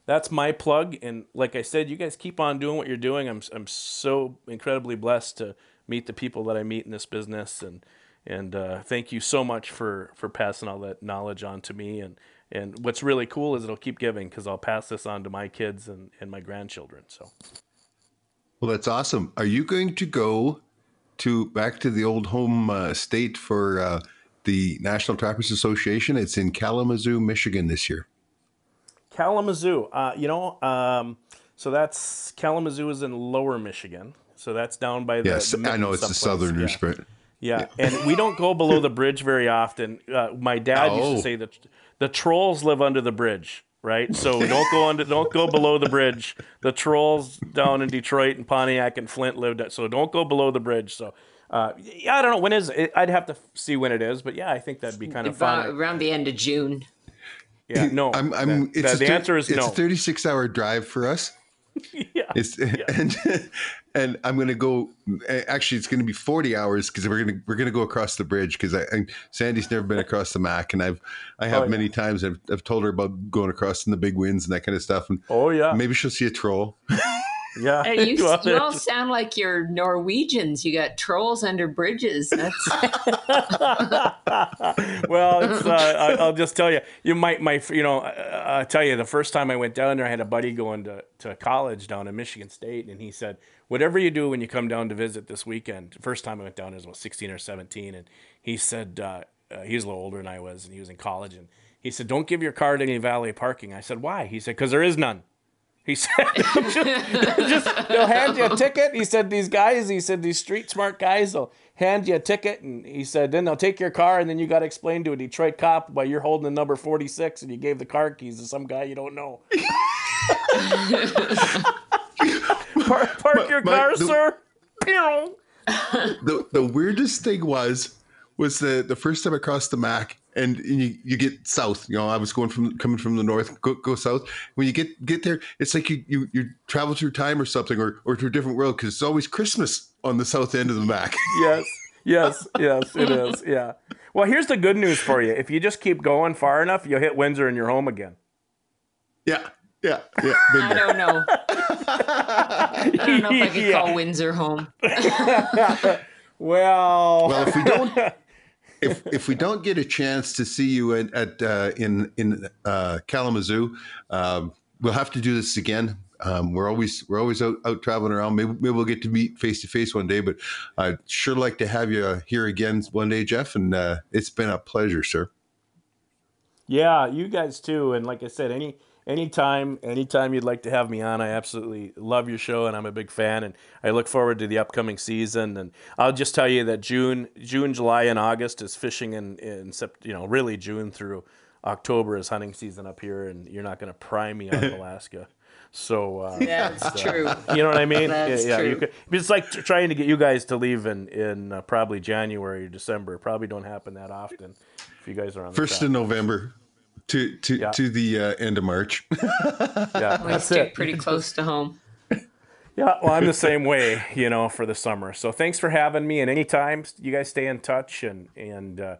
that's my plug. And like I said, you guys keep on doing what you're doing. I'm I'm so incredibly blessed to meet the people that I meet in this business, and and uh, thank you so much for for passing all that knowledge on to me. And and what's really cool is it'll keep giving because I'll pass this on to my kids and and my grandchildren. So. Well, that's awesome. Are you going to go to back to the old home uh, state for uh, the National Trappers Association? It's in Kalamazoo, Michigan this year. Kalamazoo. Uh, you know, um, so that's Kalamazoo is in Lower Michigan. So that's down by the. Yes, the I know it's the southerners, yeah. but. Yeah, and we don't go below the [laughs] bridge very often. Uh, my dad oh. used to oh. say that the trolls live under the bridge, right? So [laughs] don't go under, don't go below the bridge. The trolls down in Detroit and Pontiac and Flint lived at, so don't go below the bridge. So uh, yeah, I don't know when is it. I'd have to see when it is, but yeah, I think that'd be kind of fun. Around the end of June. Yeah, no. I'm. I'm that, it's that, the answer is it's no. It's a 36 hour drive for us. [laughs] yeah. It's [laughs] and and I'm gonna go. Actually, it's gonna be 40 hours because we're gonna we're gonna go across the bridge because I, I, Sandy's never been across the Mac, and I've I have Oh, yeah. many times. I've I've told her about going across in the big winds and that kind of stuff, and Oh yeah, maybe she'll see a troll. [laughs] yeah. You, [laughs] you all sound like you're Norwegians. You got trolls under bridges. That's [laughs] [laughs] well, it's, uh, I- I'll just tell you, you might, my, you know, uh, I'll tell you, the first time I went down there, I had a buddy going to, to college down in Michigan State, and he said, whatever you do when you come down to visit this weekend, first time I went down, I was about 16 or 17, and he said, uh, uh, he was a little older than I was, and he was in college, and he said, don't give your car to any valet parking. I said, why? He said, because there is none. He said, [laughs] just, just they'll hand you a ticket. He said, these guys, he said, these street smart guys will hand you a ticket. And he said, then they'll take your car and then you got to explain to a Detroit cop why you're holding the number 46 and you gave the car keys to some guy you don't know. [laughs] park, park your my- car, the- sir. The the weirdest thing was was the the first time I crossed the Mac and you, you get south. You know, I was going from coming from the north, go, go south. When you get get there, it's like you you, you travel through time or something, or or to a different world because it's always Christmas on the south end of the Mac. [laughs] Yes, yes, yes, it [laughs] is. Yeah. Well, here's the good news for you. If you just keep going far enough, you'll hit Windsor and you're home again. yeah, yeah, yeah. I don't know. [laughs] I don't know if I could Yeah. call Windsor home. Well, Well, if we don't. If, [laughs] if we don't get a chance to see you at, at uh, in in uh, Kalamazoo, um, we'll have to do this again. Um, we're always we're always out, out traveling around. Maybe, maybe we'll get to meet face to face one day. But I'd sure like to have you here again one day, Jeff. And uh, it's been a pleasure, sir. Yeah, you guys too. And like I said, any anytime, anytime you'd like to have me on, I absolutely love your show, and I'm a big fan. And I look forward to the upcoming season. And I'll just tell you that June, June, July, and August is fishing, in in Sept- you know really June through October is hunting season up here, and you're not going to pry me out [laughs] of Alaska. So uh, [laughs] That's true. you know what I mean? That's yeah, You true. could, it's like t- trying to get you guys to leave in in uh, probably January or December. Probably don't happen that often if you guys are on the First track. of November to to Yeah. to the uh, end of March. [laughs] yeah, We that's stick it. pretty close to home. Yeah, well, I'm the same way, you know, for the summer. So thanks for having me. And anytime you guys stay in touch, and and uh,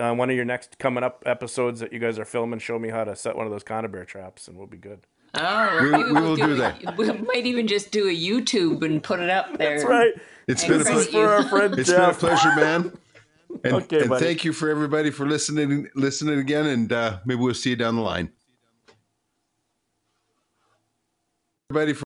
on one of your next coming up episodes that you guys are filming, show me how to set one of those conibear traps, and we'll be good. All right, We- we we'll will do that. We might even just do a YouTube and put it up there. That's right. It's been a Thanks ple- This is for our friend it's been a pleasure, man. [laughs] And, Okay, and buddy. thank you for everybody for listening listening again. And uh, maybe we'll see you down the line. Everybody. For